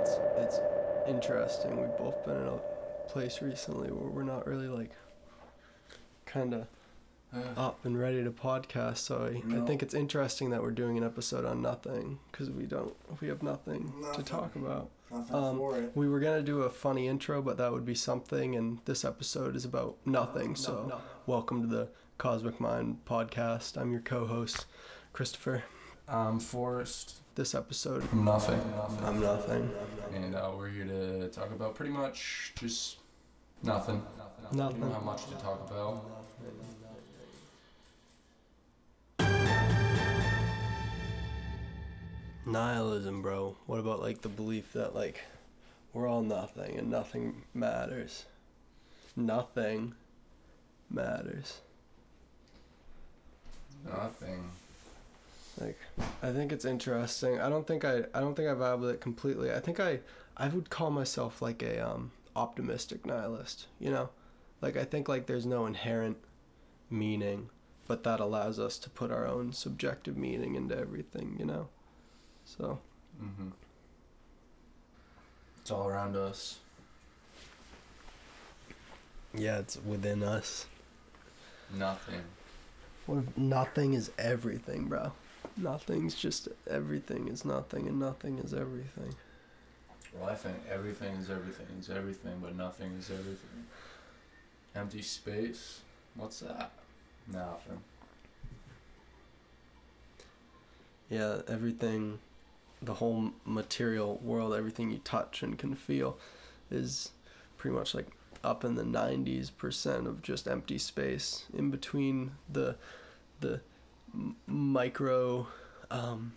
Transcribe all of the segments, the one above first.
It's it's interesting. We've both been in a place recently where we're not really like kind of up and ready to podcast. So I, I think it's interesting that we're doing an episode on nothing because we don't we have nothing, to talk about. Nothing Um, for it. We were gonna do a funny intro, but that would be something, and this episode is about nothing. so welcome to the Cosmic Mind podcast. I'm your co-host, Christopher. Um, Forrest. This episode, Nothing. I'm nothing. And uh, we're here to talk about pretty much just nothing. Nothing. Nothing. don't have much to talk about. Nihilism, bro. What about like the belief that like we're all nothing and nothing matters? Nothing matters. Nothing. Like I think it's interesting. I don't think I I don't think I vibe with it completely. I think I I would call myself like a um optimistic nihilist, you know? Like I think like there's no inherent meaning, but that allows us to put our own subjective meaning into everything, you know? So, Mm-hmm. It's all around us. yeah, it's within us. Nothing. What if nothing is everything, bro? Nothing's just everything is nothing and nothing is everything. Well, I think everything is everything is everything, but nothing is everything. Empty space? What's that? Nothing. Yeah, everything, the whole material world, everything you touch and can feel is pretty much like up in the 90s percent of just empty space in between the the m- micro um,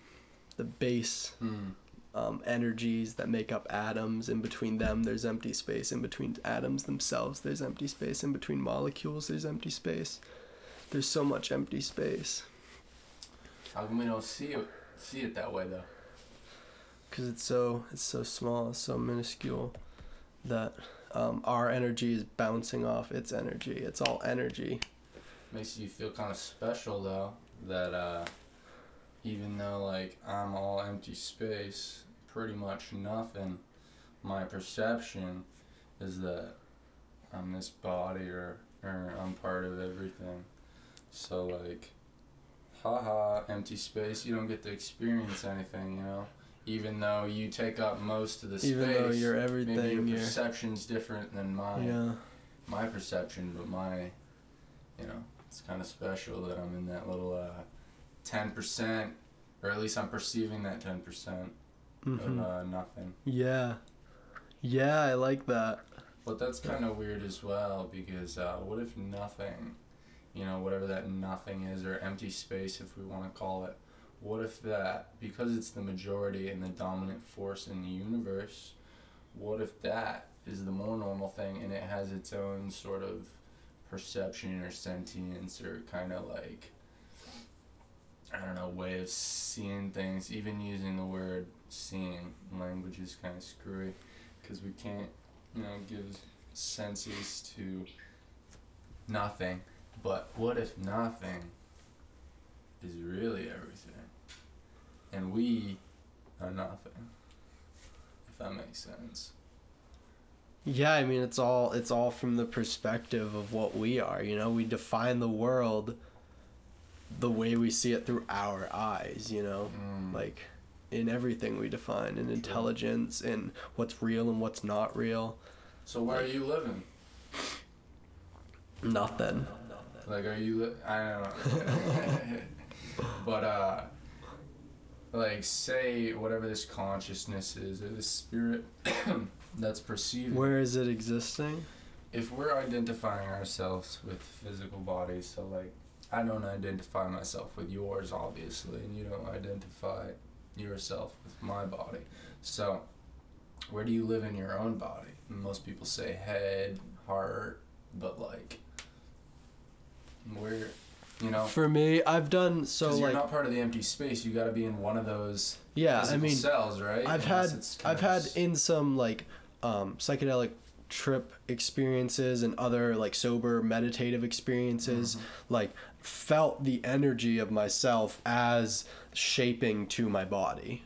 the base Hmm. um, energies that make up atoms. In between them, there's empty space. In between atoms themselves, there's empty space. In between molecules, there's empty space. There's so much empty space How come we don't see it see it that way though? because it's so it's so small, it's so minuscule that um, our energy is bouncing off its energy. It's all energy. Makes you feel kind of special though that uh, even though like I'm all empty space, pretty much nothing. My perception is that I'm this body or or I'm part of everything. So like, haha, empty space. You don't get to experience anything, you know. Even though you take up most of the Even space, though you're maybe everything, your you're perception's different than mine yeah. my perception, but my, you know, it's kind of special that I'm in that little uh, ten percent, or at least I'm perceiving that ten percent hmm of uh, nothing. Yeah. Yeah, I like that. But that's kind of weird as well because uh, what if nothing, you know, whatever that nothing is or empty space, if we want to call it, what if that because it's the majority and the dominant force in the universe, what if that is the more normal thing and it has its own sort of perception or sentience or kind of like I don't know way of seeing things. Even using the word seeing language is kind of screwy because we can't you know give senses to nothing. But what if nothing is really everything, and we are nothing? If that makes sense. Yeah, I mean it's all it's all from the perspective of what we are, you know? We define the world the way we see it through our eyes, you know? Mm. Like in everything we define, in intelligence, in what's real and what's not real. So where are you living? Nothing. Like, are you? Li- I don't know. but uh, like, say whatever this consciousness is, or this spirit that's perceiving. Where is it existing? if we're identifying ourselves with physical bodies, so like I don't identify myself with yours, obviously, and you don't identify yourself with my body. So, where do you live in your own body? Most people say head, heart, but like, where, you know, For me, I've done so because you're like not part of the empty space. You got to be in one of those yeah, I mean cells, right? I've Unless had I've had in some like um, psychedelic trip experiences and other like sober meditative experiences Mm-hmm. like felt the energy of myself as shaping to my body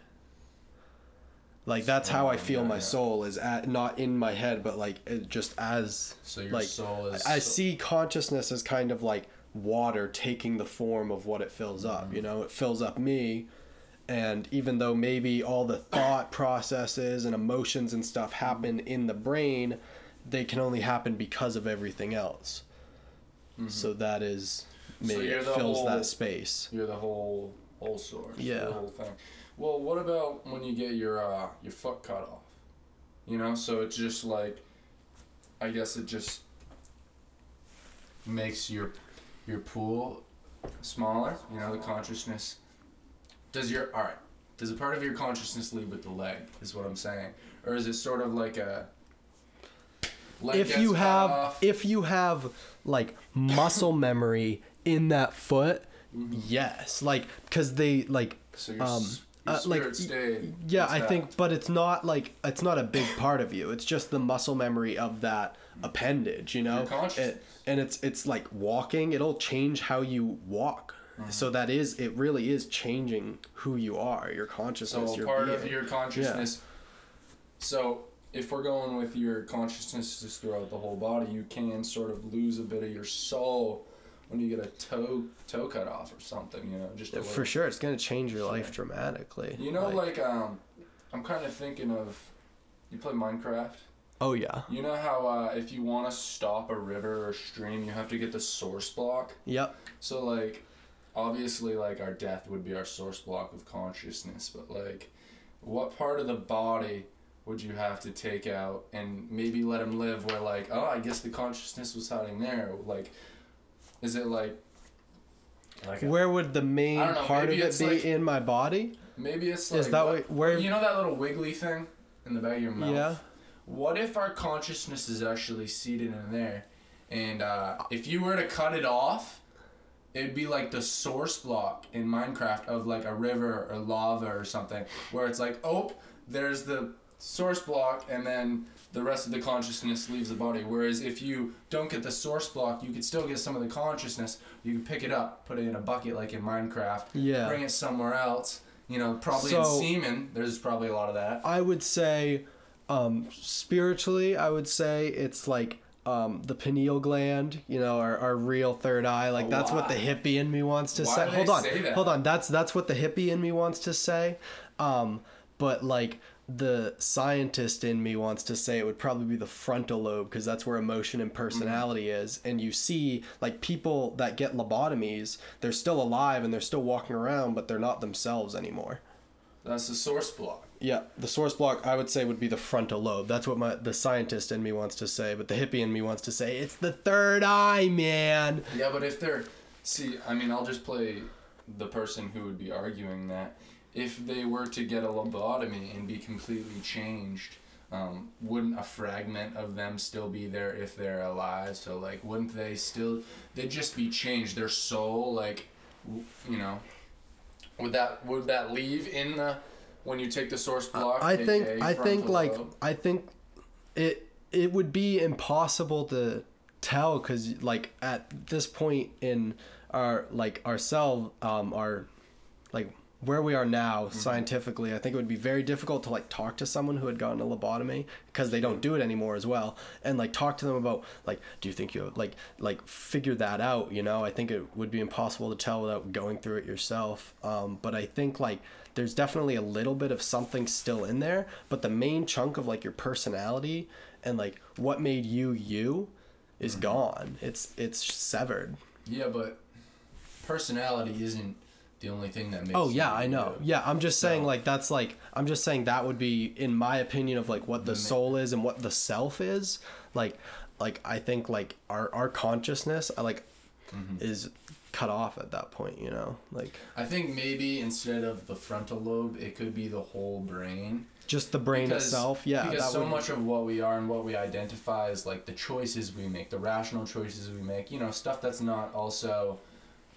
Like that's how I feel yeah, my yeah. soul is at not in my head, but like it just as So your like soul is. I I so- see consciousness as kind of like water taking the form of what it fills up. Mm-hmm. You know, it fills up me, and even though maybe all the thought processes and emotions and stuff happen in the brain, they can only happen because of everything else. So that is Mm-hmm. So maybe it fills whole- that space. You're the whole whole source. Yeah. The whole thing. Well, what about when you get your uh, your foot cut off? You know, so it's just like, I guess it just makes your your pool smaller. You know, the consciousness. Does your all right? Does a part of your consciousness leave with the leg? Is what I'm saying, or is it sort of like a if you have off, if you have like muscle memory in that foot Mm-hmm. yes like because they like so your, um, your uh, like, yeah i think but it's not like it's not a big part of you it's just the muscle memory of that appendage you know. It- and it's it's like walking it'll change how you walk so that is it really is changing who you are your consciousness So your part of your consciousness. So if we're going with your consciousness just throughout the whole body, you can sort of lose a bit of your soul when you get a toe toe cut off or something. You know, just for sure it's going to change your life dramatically You know, like, um, I'm kind of thinking of. You play Minecraft. oh yeah You know how uh, if you want to stop a river or stream, you have to get the source block. yep So like, obviously, like our death would be our source block of consciousness, but like, what part of the body would you have to take out and maybe let him live? Where like, oh, I guess the consciousness was hiding there. Like, is it like, like a- Where would the main know, part of it be like- in my body? maybe it's like Is that what- where- you know that little wiggly thing in the back of your mouth? Yeah. What if our consciousness is actually seated in there, and uh, if you were to cut it off, it'd be like the source block in Minecraft of like a river or lava or something, where it's like, oh, there's the source block, and then the rest of the consciousness leaves the body. Whereas if you don't get the source block, you could still get some of the consciousness. You can pick it up, put it in a bucket like in Minecraft, Yeah. bring it somewhere else. You know, probably in So- semen. There's probably a lot of that. I would say, um, spiritually, I would say it's like um, the pineal gland, you know, our, our real third eye. Like Oh, that's what the hippie in me wants to Why say. Hold on, say hold on. That's that's what the hippie in me wants to say. Um, but like the scientist in me wants to say it would probably be the frontal lobe because that's where emotion and personality Mm-hmm. is. And you see like people that get lobotomies, they're still alive and they're still walking around, but they're not themselves anymore. That's the source block. Yeah, the source block I would say would be the frontal lobe. That's what my the scientist in me wants to say, but the hippie in me wants to say it's the third eye, man. Yeah, but if they're see, I mean, I'll just play the person who would be arguing that if they were to get a lobotomy and be completely changed, um, wouldn't a fragment of them still be there if they're alive? So like, wouldn't they still? They'd just be changed. Their soul, like, you know, would that would that leave in the when you take the source block? I think I think like? I think it it would be impossible to tell cuz like at this point in our like ourselves um our like where we are now Mm-hmm. scientifically i think it would be very difficult to like talk to someone who had gotten a lobotomy because they don't do it anymore as well and like talk to them about like do you think you like like figure that out you know i think it would be impossible to tell without going through it yourself um, but i think like there's definitely a little bit of something still in there but the main chunk of like your personality and like what made you you is Mm-hmm. gone it's it's severed yeah, but personality isn't the only thing that makes. Oh yeah, I know. you. Yeah, I'm just saying So- like that's like I'm just saying that would be in my opinion of like what the The soul is and what the self is. Like like I think like our our consciousness I like Mm-hmm. is cut off at that point, you know? Like I think maybe instead of the frontal lobe, it could be the whole brain. just the brain Because- itself. Yeah, Because so would, much of what we are and what we identify is like the choices we make, the rational choices we make. You know, stuff that's not also,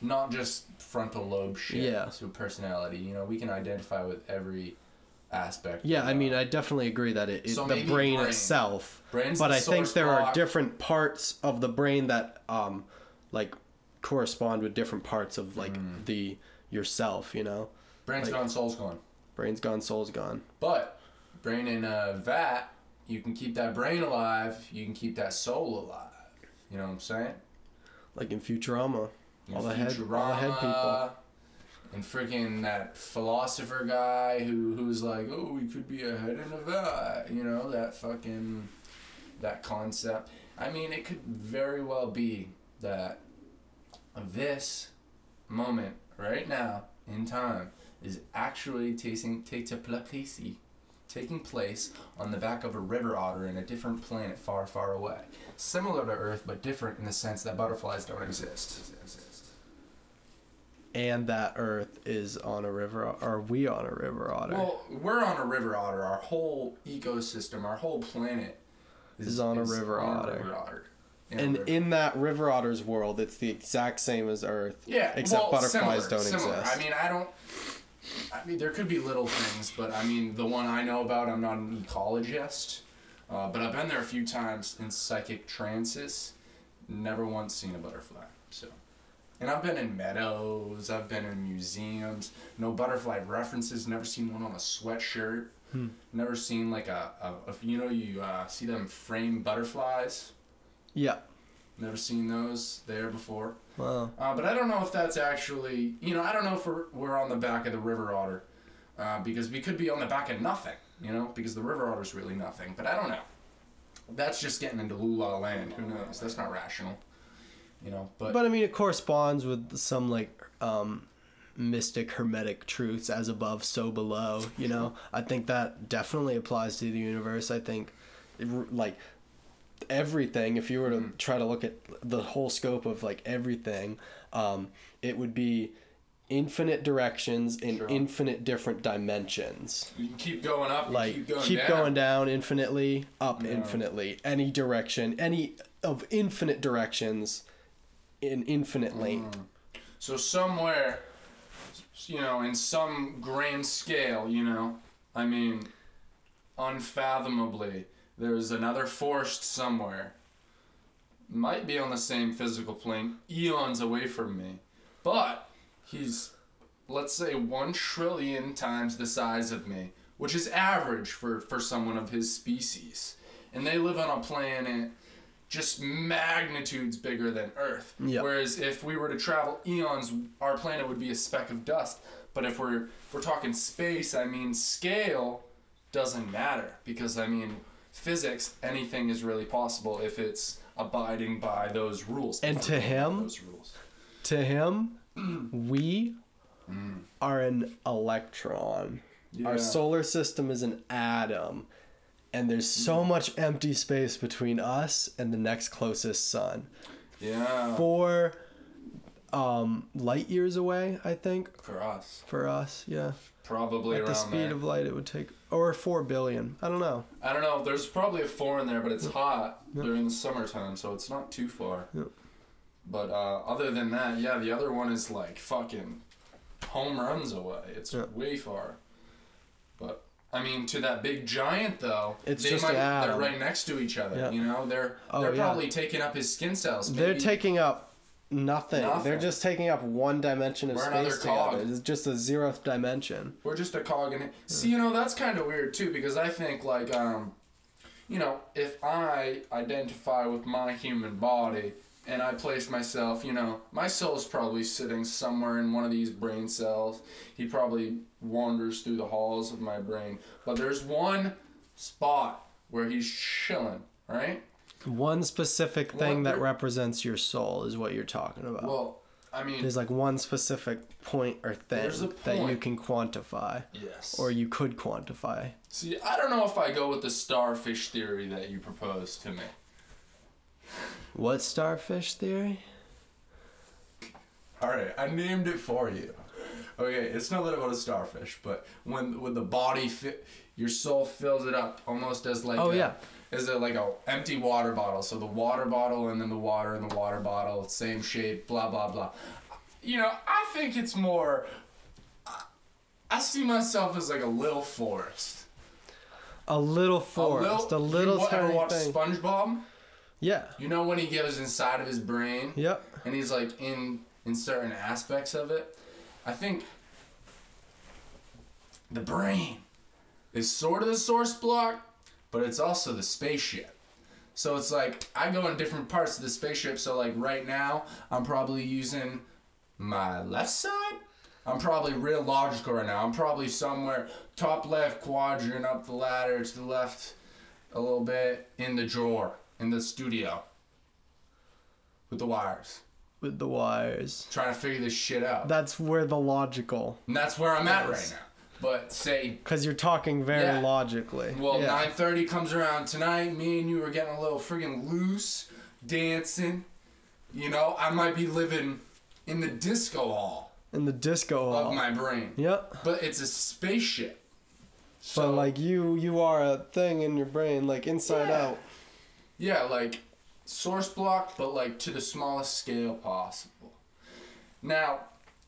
not just frontal lobe shit. Yeah. So personality. You know, we can identify with every aspect. Yeah, I mean, I definitely agree that it, it So the brain, brain. itself. Brain's but I think there are different parts of the brain that um like correspond with different parts of like Mm. the yourself, you know? brain's like- gone, soul's gone. Brain's gone, soul's gone. But brain in a vat, you can keep that brain alive. You can keep that soul alive. You know what I'm saying? Like in Futurama. In All the head- all the head people. And freaking that philosopher guy who who's like, oh, we could be a head in a vat. You know that fucking that concept. I mean, it could very well be that this moment right now in time is actually tasting taking place on the back of a river otter in a different planet far far away similar to earth but different in the sense that butterflies don't exist And that Earth is on a river. Are we on a river otter? well we're on a river otter our whole ecosystem our whole planet Is on a river on a otter. river otter. In and river- in that river otter's world, it's the exact same as Earth. Yeah, Except well, butterflies similar, don't similar. exist. I mean, I don't. I mean, there could be little things, but I mean, the one I know about, I'm not an ecologist, uh, but I've been there a few times in psychic trances. Never once seen a butterfly. So, and I've been in meadows. I've been in museums. No butterfly references. Never seen one on a sweatshirt. Hmm. Never seen like a, a, a you know you uh, see them frame butterflies. Yeah. Never seen those there before. Wow. Uh, but I don't know if that's actually, you know, I don't know if we're, we're on the back of the river otter. Uh, because we could be on the back of nothing, you know, because the river otter's really nothing. But I don't know. That's just getting into Lula land. Who knows? That's not rational. You know, but, But I mean, it corresponds with some like um, mystic hermetic truths as above, so below. You know, I think that definitely applies to the universe. I think, it, like, everything. If you were to Mhm. try to look at the whole scope of like everything, um, it would be infinite directions in Sure. infinite different dimensions. you can keep going up, Like keep going keep down. going down infinitely, up Yeah. infinitely, any direction, any of infinite directions in infinite length. Mm. So somewhere, you know, in some grand scale, you know, I mean, unfathomably, there's another Forrest somewhere. Might be on the same physical plane, eons away from me, but he's, let's say, one trillion times the size of me, which is average for for someone of his species, and they live on a planet just magnitudes bigger than Earth. Yep. Whereas if we were to travel eons, our planet would be a speck of dust. But if we're if we're talking space, I mean scale doesn't matter because I mean physics, anything is really possible if it's abiding by those rules. And to we're going by him- those rules. To him, we are an electron. Our solar system is an atom. And there's so much empty space between us and the next closest sun. Yeah. Four um, light years away, I think, For us, for us. Yeah. Probably At around the speed there. of light, it would take, or four billion. I don't know. I don't know. There's probably a four in there, but it's hot during the summertime, so it's not too far. Yep. But uh, other than that, yeah, the other one is like fucking home runs away. It's Yeah. way far. But I mean, to that big giant though, It's they just might, they're right next to each other. Yeah. You know, they're Oh, they're yeah. probably taking up his skin cells. They're taking up nothing. They're just taking up one dimension of We're space cog. together. It's just a zeroth dimension. We're just a cog in it. See, you know, that's kind of weird too because I think like um, you know, if I identify with my human body and I place myself, you know, my soul's probably sitting somewhere in one of these brain cells. He probably wanders through the halls of my brain, but there's one spot where he's chilling, right? One specific thing Well, that represents your soul is what you're talking about. Well, I mean, There's like one specific point or thing a that you can quantify, yes. or you could quantify. See, I don't know if I go with the starfish theory that you proposed to me. What starfish theory? All right, I named it for you. Okay, it's not that about a starfish, but when when the body fit, your soul fills it up almost as like Oh, a, yeah. As a like a empty water bottle. So the water bottle and then the water in the water bottle, same shape, blah blah blah. You know, I think it's more. I- I see myself as like a little forest. A little forest, a little, you wa- ever tiny watch thing. SpongeBob? Yeah. You know when he goes inside of his brain? Yep. and he's like in in certain aspects of it i think the brain is sort of the source block, but it's also the spaceship. So it's like I go in different parts of the spaceship. So like right now, I'm probably using my left side. I'm probably real logical right now. I'm probably somewhere top left quadrant up the ladder to the left a little bit in the drawer in the studio with the wires, With the wires. trying to figure this shit out. That's where the logical. and that's where I'm at right now. But say Because you're talking very Yeah. logically. Well, yeah. nine thirty comes around tonight. Me and you are getting a little friggin' loose, dancing. You know, I might be living in the disco hall In the disco hall. of my brain, Yep. but it's a spaceship. But So like you, you are a thing in your brain, like inside Yeah. out. yeah, like source block, but like to the smallest scale possible. Now,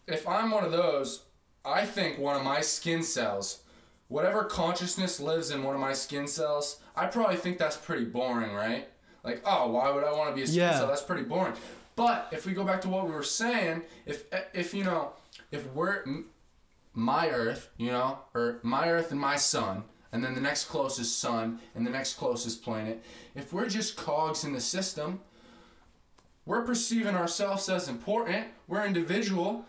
if I'm one of those, I think one of my skin cells, whatever consciousness lives in one of my skin cells, I probably think that's pretty boring, right? Like, oh, why would I want to be a skin Yeah. cell? That's pretty boring. But if we go back to what we were saying, if if you know, if we're my Earth, you know, or my Earth and my Sun, and then the next closest sun and the next closest planet, if we're just cogs in the system, we're perceiving ourselves as important. We're individual,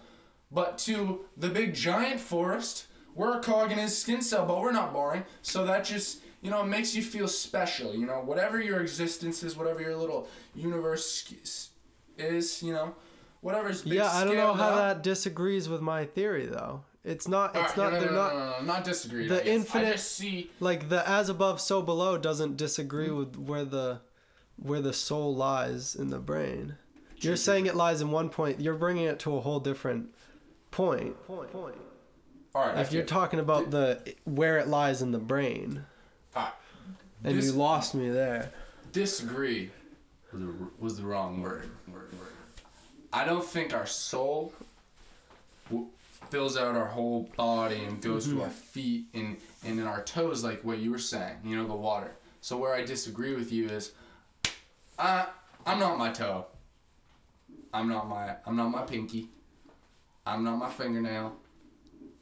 but to the big giant Forrest, we're a cog in his skin cell, but we're not boring. So that just you know makes you feel special. You know, whatever your existence is, whatever your little universe is, you know, whatever's big Yeah, I don't know how up. that disagrees with my theory though. It's not. It's Alright, not. no, no, they're no, not. no, no, no, not disagree. the infinite- see. Like the as above, so below doesn't disagree hmm. with where the, where the soul lies in the brain. You're saying it lies in one point. You're bringing it to a whole different point. Point. All right. If you're talking about the where it lies in the brain, Alright, and Dis- you lost me there. disagree was the, was the wrong word. word, word. I don't think our soul w- fills out our whole body and goes to mm-hmm. our feet and, and in our toes, like what you were saying, you know, the water. So where I disagree with you is, I, I'm not my toe. I'm not my I'm not my pinky. I'm not my fingernail.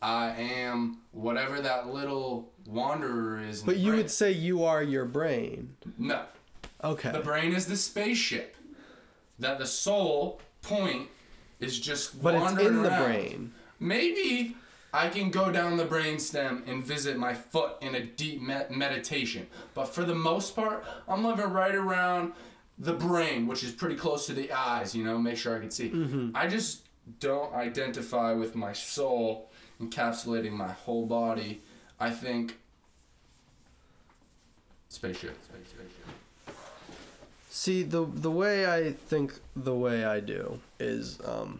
I am whatever that little wanderer is. But you brain. would say you are your brain. no. Okay. The brain is the spaceship. That the soul point is just But it's wandering in the brain. Maybe I can go down the brainstem and visit my foot in a deep me- meditation. But for the most part, I'm living right around the brain, which is pretty close to the eyes, you know, make sure I can see. Mm-hmm. I just don't identify with my soul encapsulating my whole body. I think spaceship. See the the way I think the way I do is um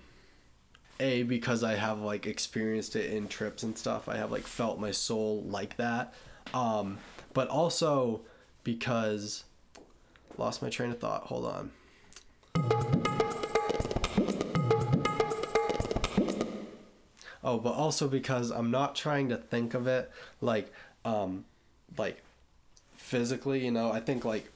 a because I have like experienced it in trips and stuff. I have like felt my soul like that. Um but also because lost my train of thought. Hold on. Oh, but also because I'm not trying to think of it like um like physically, you know. I think like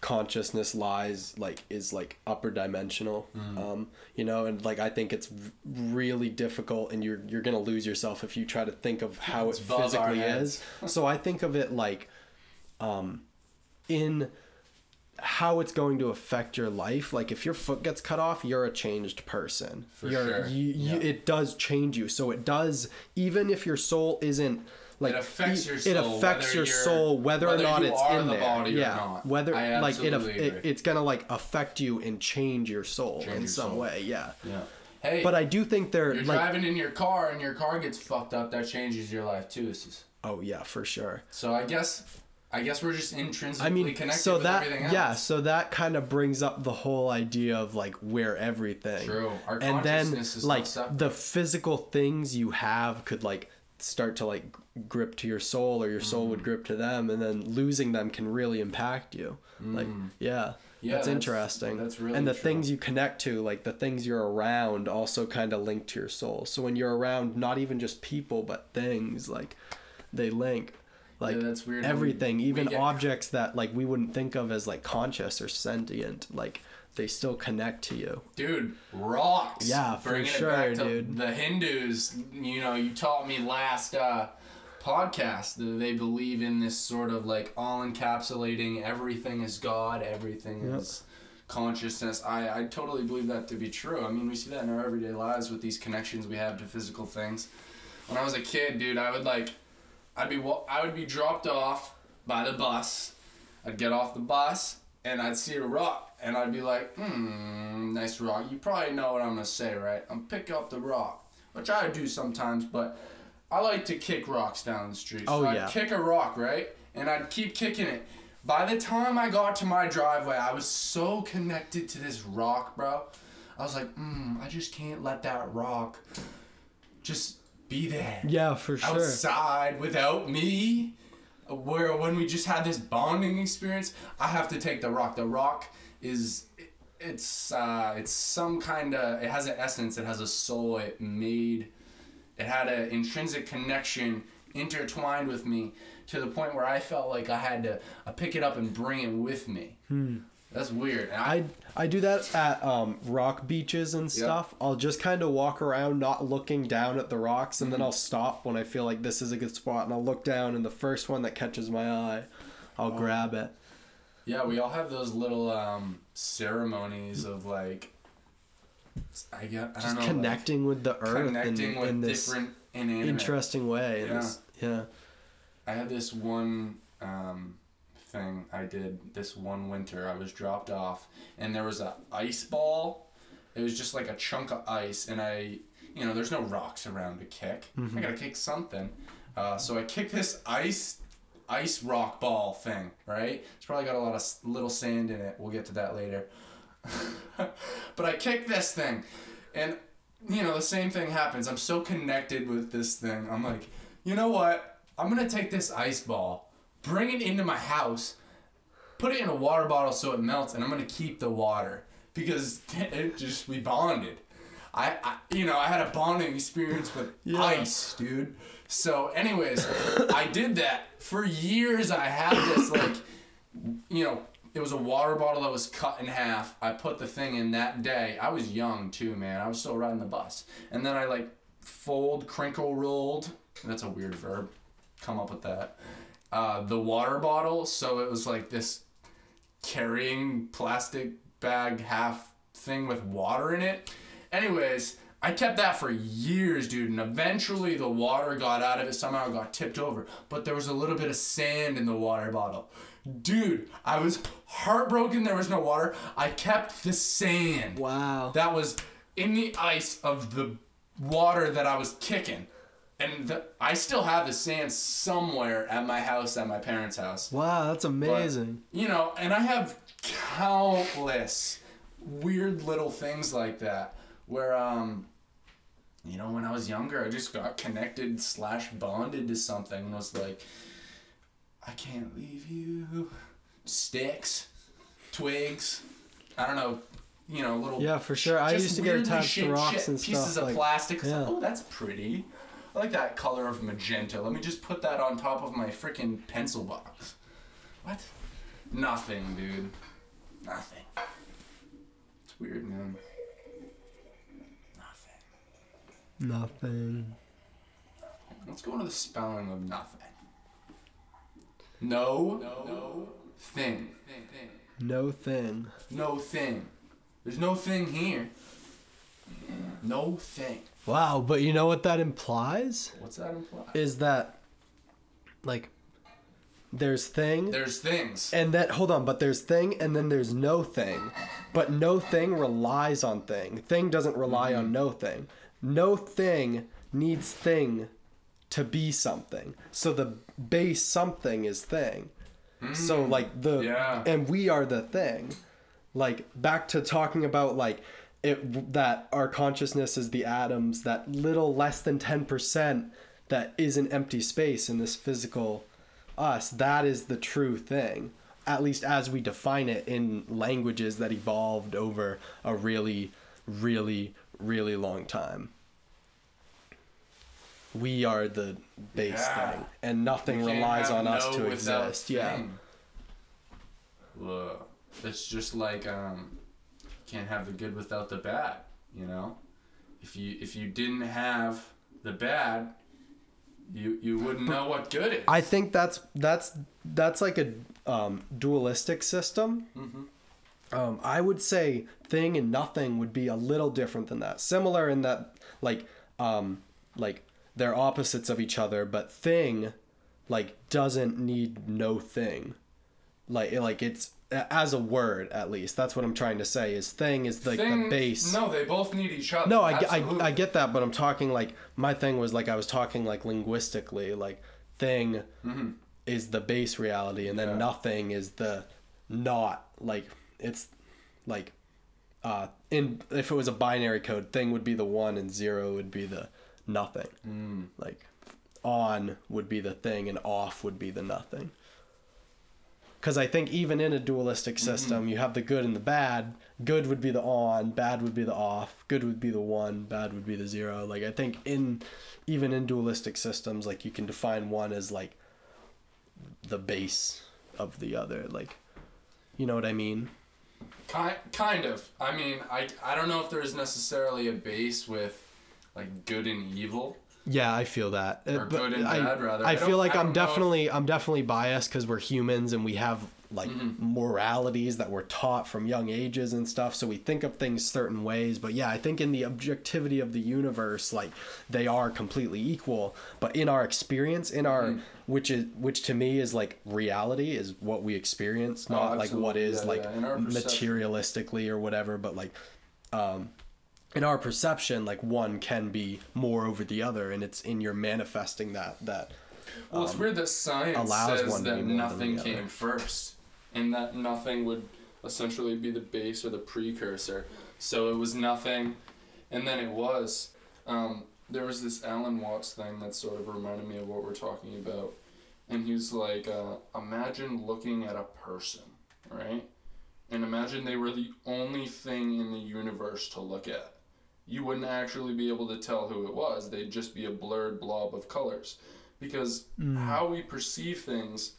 consciousness lies like is like upper dimensional um you know? And like i think it's v- really difficult and you're you're gonna lose yourself if you try to think of how It's it physically is. So i think of it like um in how it's going to affect your life like if your foot gets cut off you're a changed person For you're, sure. you, you, Yeah. it does change you so it does even if your soul isn't like It affects your it soul, affects whether your soul whether, or not you it's are in the there body or yeah not. whether like it, it it's gonna like affect you and change your soul Change in your some soul. way yeah Yeah. Hey, but i do think they're you're like driving in your car and your car gets fucked up. That changes your life too. This is- oh yeah for sure So I guess, I guess we're just intrinsically I mean, connected so that everything else. yeah, so that kind of brings up the whole idea of like where everything. True. Our and then like the physical things you have could like start to like grip to your soul, or your soul Mm. would grip to them, and then losing them can really impact you. Like yeah. Mm. Yeah, that's, that's- interesting. that's really and the true. things you connect to, like the things you're around, also kind of link to your soul. So when you're around not even just people but things, like they link. Like Yeah, that's weird. Everything, we even get- objects that like we wouldn't think of as like conscious or sentient, like they still connect to you. Dude, rocks. Yeah, for Bringing sure, it back to dude. The Hindus, you know, you taught me last uh, podcast. That they believe in this sort of like all encapsulating everything is God, everything Yep. is consciousness. I, I totally believe that to be true. I mean, we see that in our everyday lives with these connections we have to physical things. When I was a kid, dude, I would like, I'd be wa- I would be dropped off by the bus. I'd get off the bus and I'd see a rock and I'd be like, hmm, nice rock. You probably know what I'm gonna say, right? I'm pick up the rock, which I do sometimes, but I like to kick rocks down the street. So Oh, I'd yeah. kick a rock, right? And I'd keep kicking it. By the time I got to my driveway, I was so connected to this rock, bro. I was like, hmm, I just can't let that rock just be there Yeah, for sure. outside without me. Where when we just had this bonding experience, I have to take the rock. The rock is it's uh, it's some kind of it has an essence. It has a soul. It made it had an intrinsic connection intertwined with me to the point where I felt like I had to pick it up and bring it with me. That's weird. I, I I do that at um, rock beaches and stuff. I'll just kind of walk around, not looking down at the rocks, and Mm-hmm. then I'll stop when I feel like this is a good spot, and I'll look down, and the first one that catches my eye, Oh. I'll grab it. Yeah, we all have those little um, ceremonies of like, I get, I don't Just know, like, connecting with the earth connecting in, with in this different inanimate. interesting way. Yeah. this- yeah. I had this one um, thing I did this one winter. I was dropped off, and there was a ice ball. It was just like a chunk of ice, and I, you know, there's no rocks around to kick. I gotta kick something. Uh, so I kicked this ice, ice rock ball thing. Right? It's probably got a lot of little sand in it. We'll get to that later. but I kicked this thing, and you know the same thing happens. I'm so connected with this thing. I'm like, you know what? I'm gonna take this ice ball, bring it into my house, put it in a water bottle so it melts, and I'm gonna keep the water because it just we bonded. I, I you know I had a bonding experience with Yeah. ice, dude. So, anyways, I did that for years. I had this like, you know, it was a water bottle that was cut in half. I put the thing in that day. I was young too, man. I was still riding the bus, and then I like fold, crinkle, rolled. That's a weird verb. Come up with that. Uh, the water bottle, so it was like this carrying plastic bag half thing with water in it. Anyways, I kept that for years, dude, and eventually the water got out of it. Somehow got tipped over, but there was a little bit of sand in the water bottle. Dude, I was heartbroken there was no water. I kept the sand Wow. that was in the ice of the water that I was kicking. And the, I still have the sand somewhere at my house, at my parents' house. Wow, that's amazing. You know, and I have countless weird little things like that where, um, you know, when I was younger, I just got connected slash bonded to something and was like, I can't leave you. Sticks, twigs, I don't know, you know, little. Yeah, for sure. I used to get attached to rocks shit, and pieces stuff, of like- plastic. It's like, oh, that's pretty. I like that color of magenta. Let me just put that on top of my freaking pencil box. What? Nothing, dude. Nothing. It's weird, man. Nothing. Nothing. Let's go into the spelling of nothing. No. No. Thing. Thing. Thing. No thing. No thing. There's no thing here. No thing. Wow, but you know what that implies? What's that imply? Is that like there's thing There's things. and that hold on, but there's thing and then there's no thing. But no thing relies on thing. Thing doesn't rely Mm-hmm. on no thing. No thing needs thing to be something. So the base something is thing. So like the. Yeah. and we are the thing. Like back to talking about like it that our consciousness is the atoms, that little less than 10% that is an empty space in this physical us. That is the true thing. At least as we define it in languages that evolved over a really really really long time. We are the base Yeah. thing and nothing relies on us no to without exist. Yeah. Whoa. It's just like um can't have the good without the bad, you know? If you if you didn't have the bad, you you wouldn't know what good is. I think that's that's that's like a um, dualistic system. Um, I would say thing and nothing would be a little different than that. Similar in that like um, like they're opposites of each other, but thing like doesn't need no thing. Like like it's as a word at least. That's what I'm trying to say. Is thing is like Thing- the base. No, they both need each other. No, I, get- I, I get that, but I'm talking like my thing was like I was talking like linguistically, like thing is the base reality, and then Mm-hmm. Yeah. nothing is the not like it's like uh in if it was a binary code, thing would be the one and zero would be the nothing. Mm. Like on would be the thing and off would be the nothing. Because I think even in a dualistic Mm-hmm. system, you have the good and the bad. Good would be the on, bad would be the off. Good would be the one, bad would be the zero. Like I think in even in dualistic systems, like you can define one as like the base of the other. Like, you know what I mean? Kind, kind of. I mean, I, I don't know if there's necessarily a base with like good and evil. Yeah, I feel that. Uh, Or good and I, bad, rather. I I feel like I I'm don't know definitely I'm definitely biased because we're humans and we have like Mm-hmm. moralities that we're taught from young ages and stuff. So we think of things certain ways. But yeah, I think in the objectivity of the universe, like they are completely equal. But in our experience, in our Mm-hmm. which is which to me is like reality is what we experience, not like what Oh, is Yeah, like yeah. In our perception. materialistically or whatever. But like um, in our perception like one can be more over the other and it's in your manifesting that that Well, it's weird that science Um, allows says one to be that nothing came first, and that nothing would essentially be the base or the precursor. So it was nothing, and then it was. Um, there was this Alan Watts thing that sort of reminded me of what we're talking about, and he was like, uh, imagine looking at a person, right? And imagine they were the only thing in the universe to look at. You wouldn't actually be able to tell who it was. They'd just be a blurred blob of colors because hmm. how we perceive things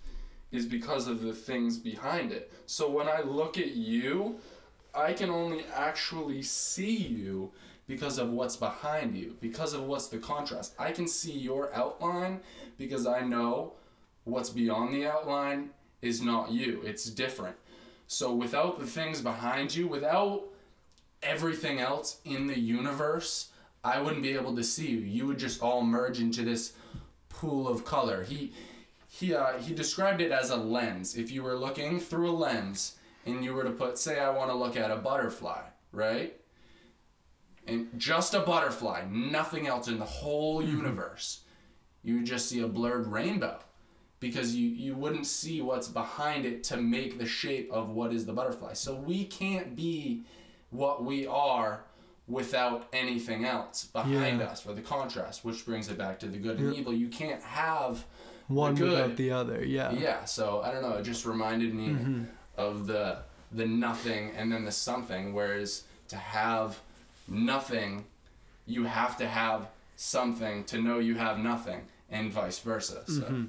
is because of the things behind it. So when I look at you, I can only actually see you because of what's behind you, because of what's the contrast. I can see your outline because I know what's beyond the outline is not you, it's different. So without the things behind you, without everything else in the universe, I wouldn't be able to see you. You would just all merge into this pool of color. He he uh, he described it as a lens. If you were looking through a lens and you were to put, say, I want to look at a butterfly, right? And just a butterfly, nothing else in the whole universe. You would just see a blurred rainbow because you, you wouldn't see what's behind it to make the shape of what is the butterfly. So we can't be what we are without anything else behind Yeah. us for the contrast, which brings it back to the good and evil. You can't have one good. without the other yeah yeah, so I don't know. It just reminded me Mm-hmm. of the the nothing and then the something. Whereas to have nothing, you have to have something to know you have nothing, and vice versa. So Mm-hmm.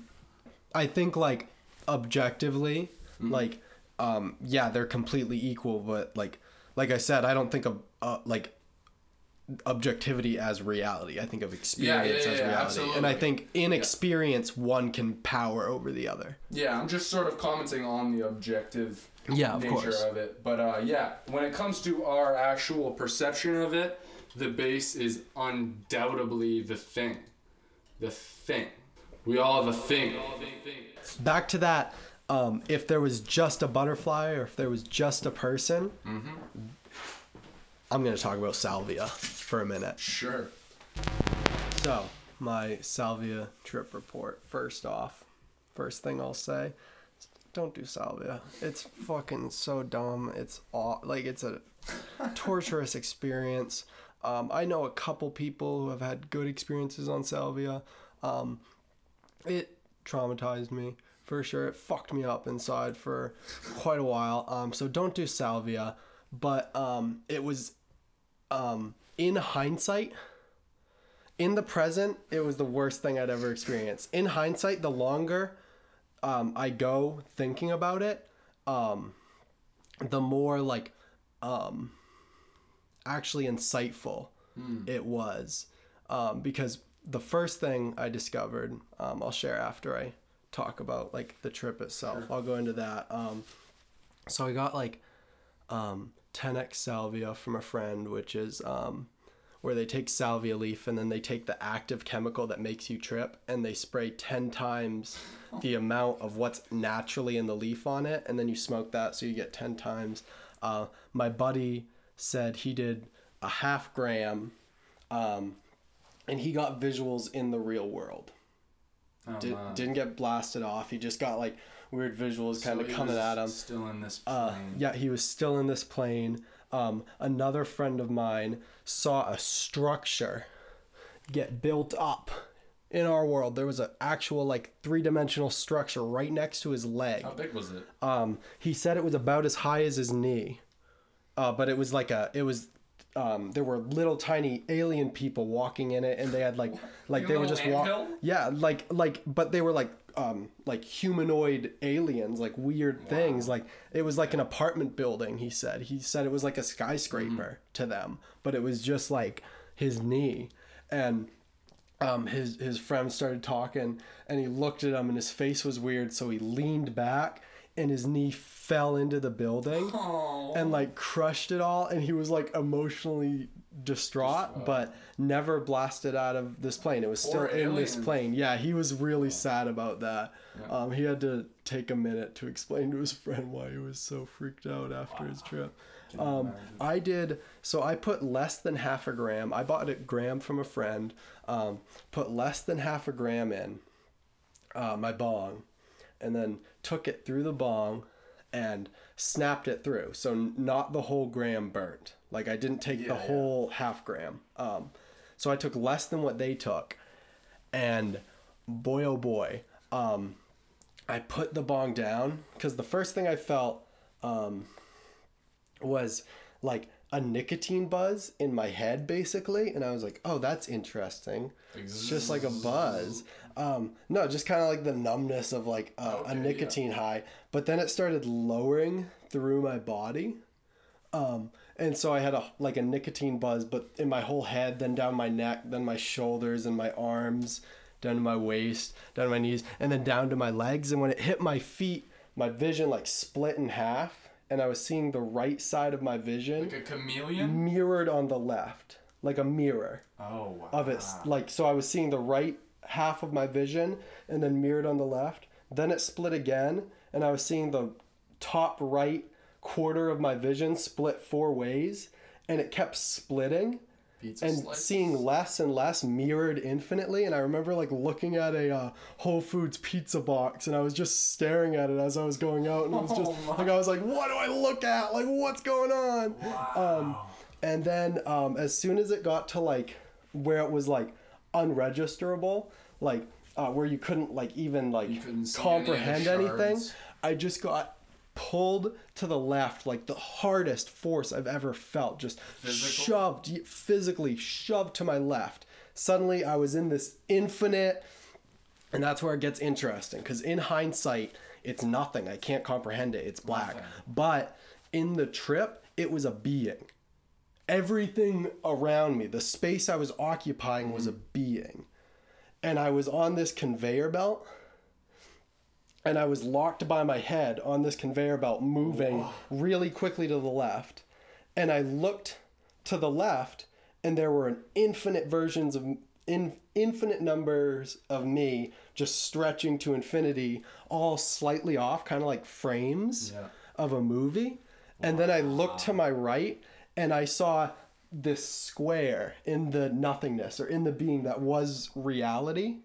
i think like objectively Mm-hmm. like um yeah they're completely equal but like like i said i don't think of uh, like objectivity as reality i think of experience yeah, as yeah, reality and i think in experience one can power over the other yeah, I'm just sort of commenting on the objective yeah of nature course of it. But uh, yeah, when it comes to our actual perception of it, the base is undoubtedly the thing. The thing. We all have a thing. back to that um, if there was just a butterfly or if there was just a person i'm going to talk about salvia for a minute. Sure. so my salvia trip report first off first thing i'll say don't do salvia. It's fucking so dumb. It's aw- like it's a torturous experience. Um, i know a couple people who have had good experiences on salvia. Um, it traumatized me for sure. It fucked me up inside for quite a while. Um, so don't do salvia. But um, it was um, in hindsight. In the present, it was the worst thing I'd ever experienced. In hindsight, the longer um, I go thinking about it, um, the more like um, actually insightful it was um, because the first thing I discovered, um, I'll share after I talk about like the trip itself. I'll go into that. Um, so I got like um, 10x salvia from a friend, which is um, where they take salvia leaf and then they take the active chemical that makes you trip and they spray 10 times the amount of what's naturally in the leaf on it and then you smoke that so you get 10 times. Uh, my buddy said he did a half gram um, and he got visuals in the real world. Oh, Did, man. didn't get blasted off. He just got like weird visuals kind of coming at him. Still in this plane. Uh, yeah, he was still in this plane. Um, another friend of mine saw a structure get built up in our world. There was an actual like three dimensional structure right next to his leg. How big was it? Um, he said it was about as high as his knee, uh, but it was like a it was. Um, there were little tiny alien people walking in it, and they had like like they were just walk. anthill? Yeah, like like, but they were like um like humanoid aliens, like weird things. Like it was like an apartment building. He said. He said it was like a skyscraper to them, but it was just like his knee, and um, his his friend started talking, and he looked at him, and his face was weird, so he leaned back, and his knee fell into the building, Oh. and like crushed it all, and he was like emotionally distraught, but never blasted out of this plane. It was still Poor in this plane. Yeah, he was really sad about that. Yeah. Um, he had to take a minute to explain to his friend why he was so freaked out after his trip. Um. I did so. I put less than half a gram. I bought a gram from a friend. Um, put less than half a gram in uh, my bong, and then took it through the bong and snapped it through. So not the whole gram burnt. Like I didn't take the Yeah, yeah. whole half gram. Um, so I took less than what they took, and boy oh boy, um, I put the bong down because the first thing I felt um, was like a nicotine buzz in my head basically and i was like oh that's interesting. It's just like a buzz. Um, no just kind of like the numbness of like a, Okay, a yeah. nicotine high but then it started lowering through my body. Um, and so i had a like a nicotine buzz but in my whole head then down my neck then my shoulders and my arms down to my waist down to my knees and then down to my legs and when it hit my feet my vision like split in half and i was seeing the right side of my vision Like a chameleon? mirrored on the left like a mirror Oh, wow. of it like so i was seeing the right half of my vision and then mirrored on the left then it split again and i was seeing the top right quarter of my vision split four ways and it kept splitting Pizza and slices? seeing less and less mirrored infinitely and i remember like looking at a uh, whole foods pizza box and i was just staring at it as i was going out and it was just Oh like i was like what do i look at? Like what's going on? Um, and then um, as soon as it got to like where it was like unregisterable like uh, where you couldn't like even like You any comprehend anything i just got pulled to the left like the hardest force i've ever felt just Physical? shoved physically shoved to my left. Suddenly i was in this infinite and that's where it gets interesting because in hindsight it's nothing. I can't comprehend it. It's black. Nothing. but in the trip it was a being. Everything around me the space i was occupying was a being. And i was on this conveyor belt and I was locked by my head on this conveyor belt, moving really quickly to the left. And I looked to the left, and there were an infinite versions of in infinite numbers of me just stretching to infinity, all slightly off, kind of like frames Yeah. of a movie. And then I looked to my right, and I saw this square in the nothingness or in the being that was reality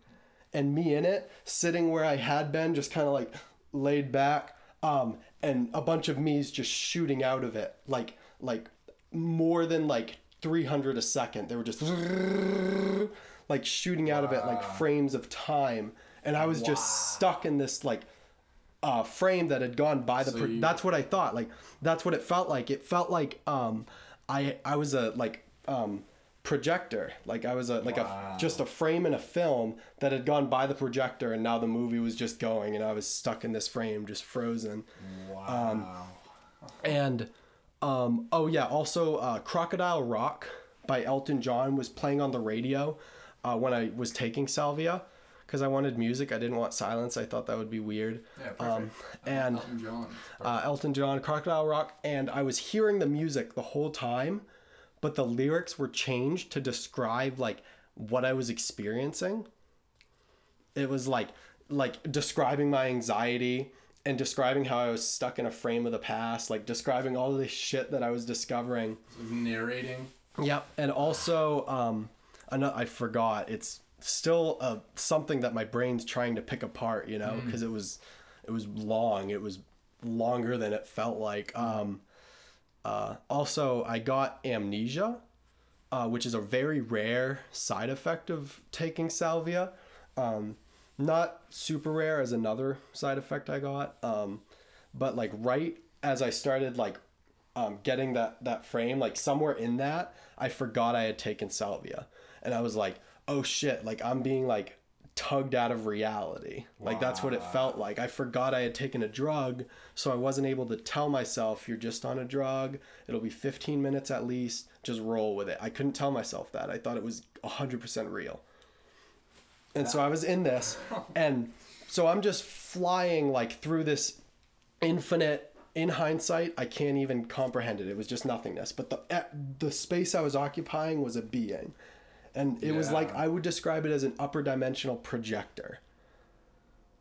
and me in it, sitting where I had been, just kind of like laid back, um, and a bunch of me's just shooting out of it, like like more than like 300 a second. They were just like shooting out of it like frames of time, and I was just stuck in this like uh, frame that had gone by the. So you- that's what I thought. Like that's what it felt like. It felt like um, I I was a like um, projector. Like I was a like Wow. a just a frame in a film that had gone by the projector, and now the movie was just going, and I was stuck in this frame, just frozen. Wow. And um, oh yeah, also uh, Crocodile Rock by Elton John was playing on the radio. uh, when I was taking salvia because I wanted music. I didn't want silence. I thought that would be weird. Yeah, perfect. Um, and Elton John. uh, Elton John, Crocodile Rock, and I was hearing the music the whole time, but the lyrics were changed to describe like what I was experiencing. It was like like describing my anxiety and describing how I was stuck in a frame of the past, like describing all the shit that I was discovering. narrating. Yep, and also um, ano- I forgot. It's still uh, something that my brain's trying to pick apart, you know, because it was it was long. It was longer than it felt like. Um, uh, also, I got amnesia, uh, which is a very rare side effect of taking salvia. Um, not super rare as another side effect I got. Um, but like right as I started like um, getting that that frame, like somewhere in that, I forgot I had taken salvia, and I was like, oh shit, like I'm being like tugged out of reality. Like that's what it felt like. I forgot I had taken a drug, so I wasn't able to tell myself you're just on a drug. It'll be 15 minutes at least. Just roll with it. I couldn't tell myself that. I thought it was 100% real. And so I was in this and so I'm just flying like through this infinite in hindsight I can't even comprehend it. It was just nothingness, but the eh, the space I was occupying was a being. And it was like I would describe it as an upper dimensional projector.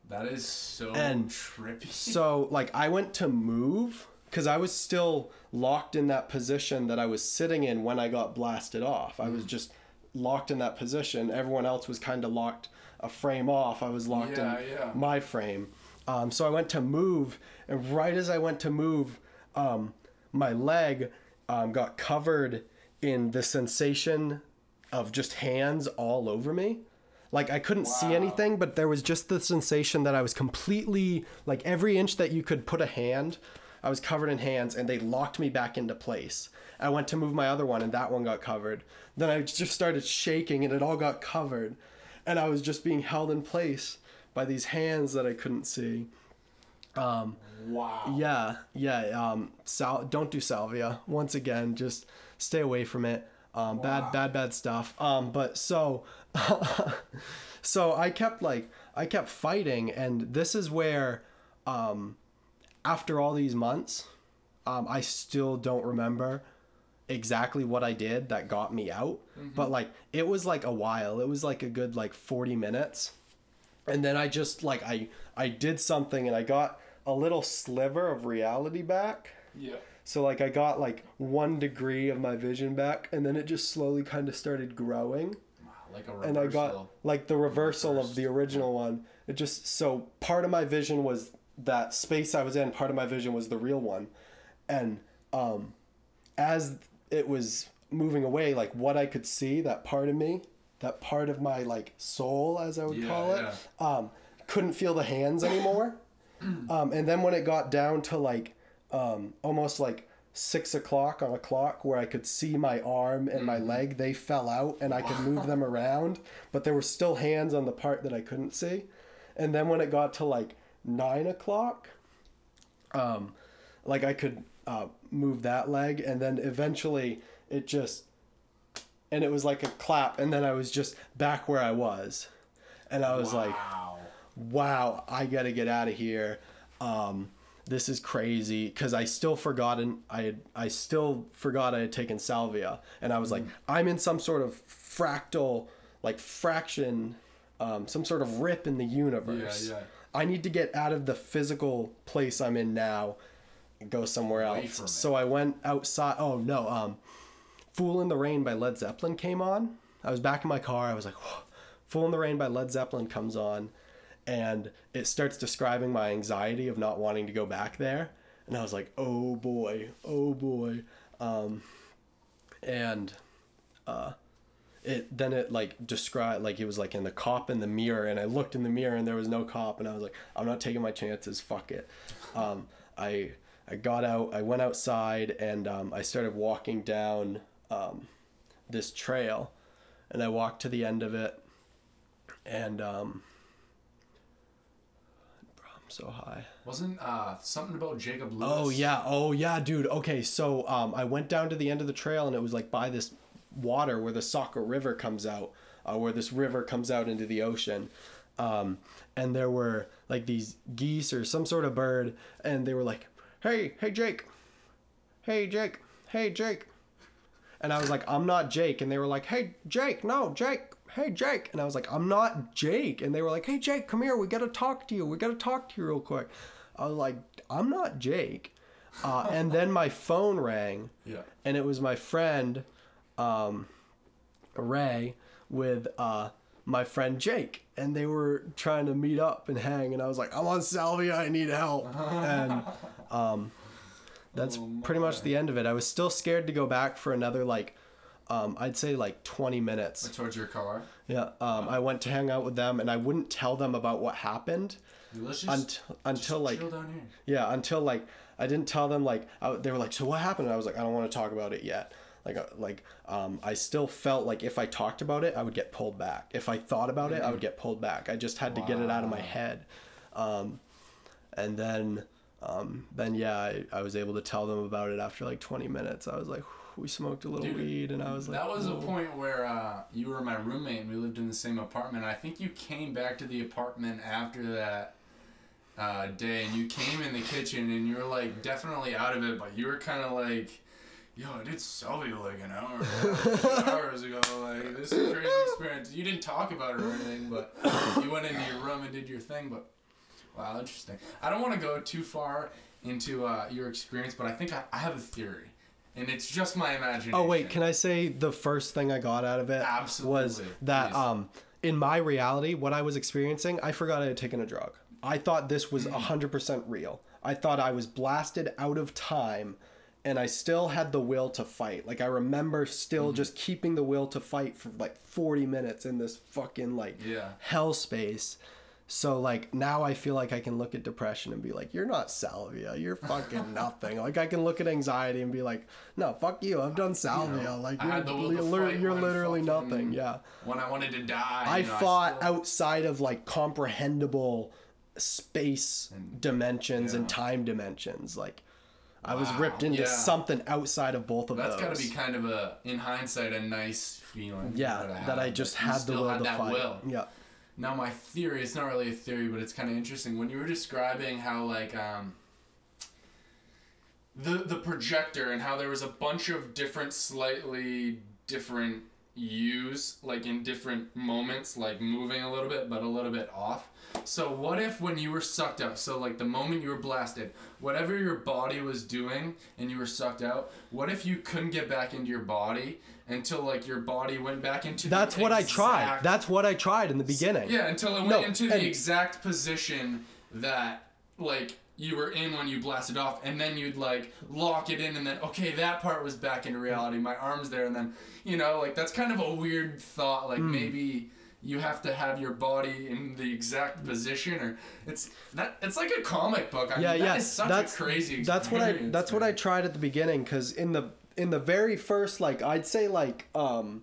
That is so And trippy. So like I went to move because I was still locked in that position that I was sitting in when I got blasted off. I was Mm. just locked in that position. Everyone else was kind of locked a frame off. I was locked Yeah, in yeah. my frame. Um, so I went to move, and right as I went to move, um, my leg um, got covered in the sensation of just hands all over me. Like I couldn't see anything, but there was just the sensation that I was completely like every inch that you could put a hand, I was covered in hands and they locked me back into place. I went to move my other one and that one got covered. Then I just started shaking and it all got covered. And I was just being held in place by these hands that I couldn't see. Um, wow. yeah, yeah. Um, sal- don't do salvia. Once again, just stay away from it. Um, Wow. bad, bad, bad stuff. Um, but so, so I kept like I kept fighting, and this is where, um, after all these months, um, I still don't remember exactly what I did that got me out. But like it was like a while. It was like a good like forty minutes and then I just like I I did something and I got a little sliver of reality back. Yeah. So like I got like one degree of my vision back, and then it just slowly kind of started growing, Wow, like a reversal. and I got like the reversal of the original one. It just so part of my vision was that space I was in, part of my vision was the real one, and um, as it was moving away, like what I could see, that part of me, that part of my like soul, as I would Yeah, call it, um, couldn't feel the hands anymore. um, and then when it got down to like um, almost like six o'clock on a clock where I could see my arm and my leg, they fell out and I could move them around, but there were still hands on the part that I couldn't see. And then when it got to like nine o'clock, um, like I could uh, move that leg, and then eventually it just, and it was like a clap, and then I was just back where I was, and I was like, wow. wow, I gotta get out of here. Um, this is crazy because I still forgotten I had I still forgot I had taken salvia, and I was like, I'm in some sort of fractal, like fraction, um, some sort of rip in the universe. Yeah, yeah. I need to get out of the physical place I'm in now and go somewhere else. So I went outside. Oh no, um, "Fool in the Rain" by Led Zeppelin came on. I was back in my car. I was like, "Fool in the Rain" by Led Zeppelin comes on, and it starts describing my anxiety of not wanting to go back there. And I was like, "Oh boy, oh boy," um, and uh, it then it like described like it was like in the cop in the mirror and i looked in the mirror and there was no cop and i was like i'm not taking my chances fuck it um, i i got out i went outside and um, i started walking down um, this trail and i walked to the end of it and um, so high Wasn't uh something about Jacob Lewis? Oh yeah, oh yeah, dude. Okay, so um, I went down to the end of the trail and it was like by this water where the Saco River comes out. uh, where this river comes out into the ocean. Um, and there were like these geese or some sort of bird, and they were like, "Hey, hey, Jake, hey, Jake, hey, Jake," and I was like, "I'm not Jake," and they were like, "Hey, Jake, no, Jake." Hey Jake, and I was like, I'm not Jake, and they were like, Hey Jake, come here, we gotta talk to you, we gotta talk to you real quick. I was like, I'm not Jake, uh, and then my phone rang, Yeah. and it was my friend um, Ray with uh, my friend Jake, and they were trying to meet up and hang, and I was like, "I'm on salvia, I need help," and um, that's Oh pretty much the end of it. I was still scared to go back for another like. Um, I'd say like 20 minutes. Towards your car. Yeah. Um, I went to hang out with them and I wouldn't tell them about what happened Let's just, until, until just like chill down here. yeah, until like I didn't tell them like I, they were like, so what happened? And I was like, I don't want to talk about it yet. Like uh, like um, I still felt like if I talked about it, I would get pulled back. If I thought about it, I would get pulled back. I just had to get it out of my head. Um, and then um, then yeah, I, I was able to tell them about it after like 20 minutes. I was like, we smoked a little Dude, weed, and I was like, that was a point where uh, you were my roommate and we lived in the same apartment. I think you came back to the apartment after that uh, day and you came in the kitchen and you were like definitely out of it, but you were kind of like, yo, I did Salvia like an hour, ago, two hours ago. Like, this is a crazy experience. You didn't talk about it or anything, but you went into your room and did your thing. But wow, interesting. I don't want to go too far into uh, your experience, but I think I, I have a theory. And it's just my imagination. Oh wait, can I say the first thing I got out of it was Absolutely, that please. um in my reality, what I was experiencing, I forgot I had taken a drug. I thought this was Mm. hundred percent real. I thought I was blasted out of time, and I still had the will to fight. Like I remember still Mm-hmm. just keeping the will to fight for like forty minutes in this fucking like Yeah. hell space. So like now I feel like I can look at depression and be like, you're not salvia, you're fucking nothing. like I can look at anxiety and be like, no, fuck you, I've done salvia. like you're, had the will you're, fight you're literally fucking- nothing. Yeah, when I wanted to die. I you know, fought still- outside of like comprehensible space And- dimensions and time dimensions. Like I was Wow, ripped into yeah. something outside of both of That's those. That's got to be kind of a, in hindsight, a nice feeling. yeah, to have, that I just had the will had to that fight. will. Yeah. Now my theory, it's not really a theory, but it's kind of interesting. When you were describing how like um the the projector and how there was a bunch of different slightly different yous like in different moments like moving a little bit but a little bit off. So what if when you were sucked out, so like the moment you were blasted, whatever your body was doing and you were sucked out, what if you couldn't get back into your body until like your body went back into That's what I tried. That's what I tried in the beginning. yeah, until it went No, into and- the exact position that like you were in when you blasted off, and then you'd like lock it in, and then okay, that part was back into reality. My arms there, and then you know, like that's kind of a weird thought. Like hmm. maybe you have to have your body in the exact position, or it's that it's like a comic book. I yeah, mean, yeah. that is such that's a crazy. That's what I. That's what I tried at the beginning because in the in the very first like I'd say like um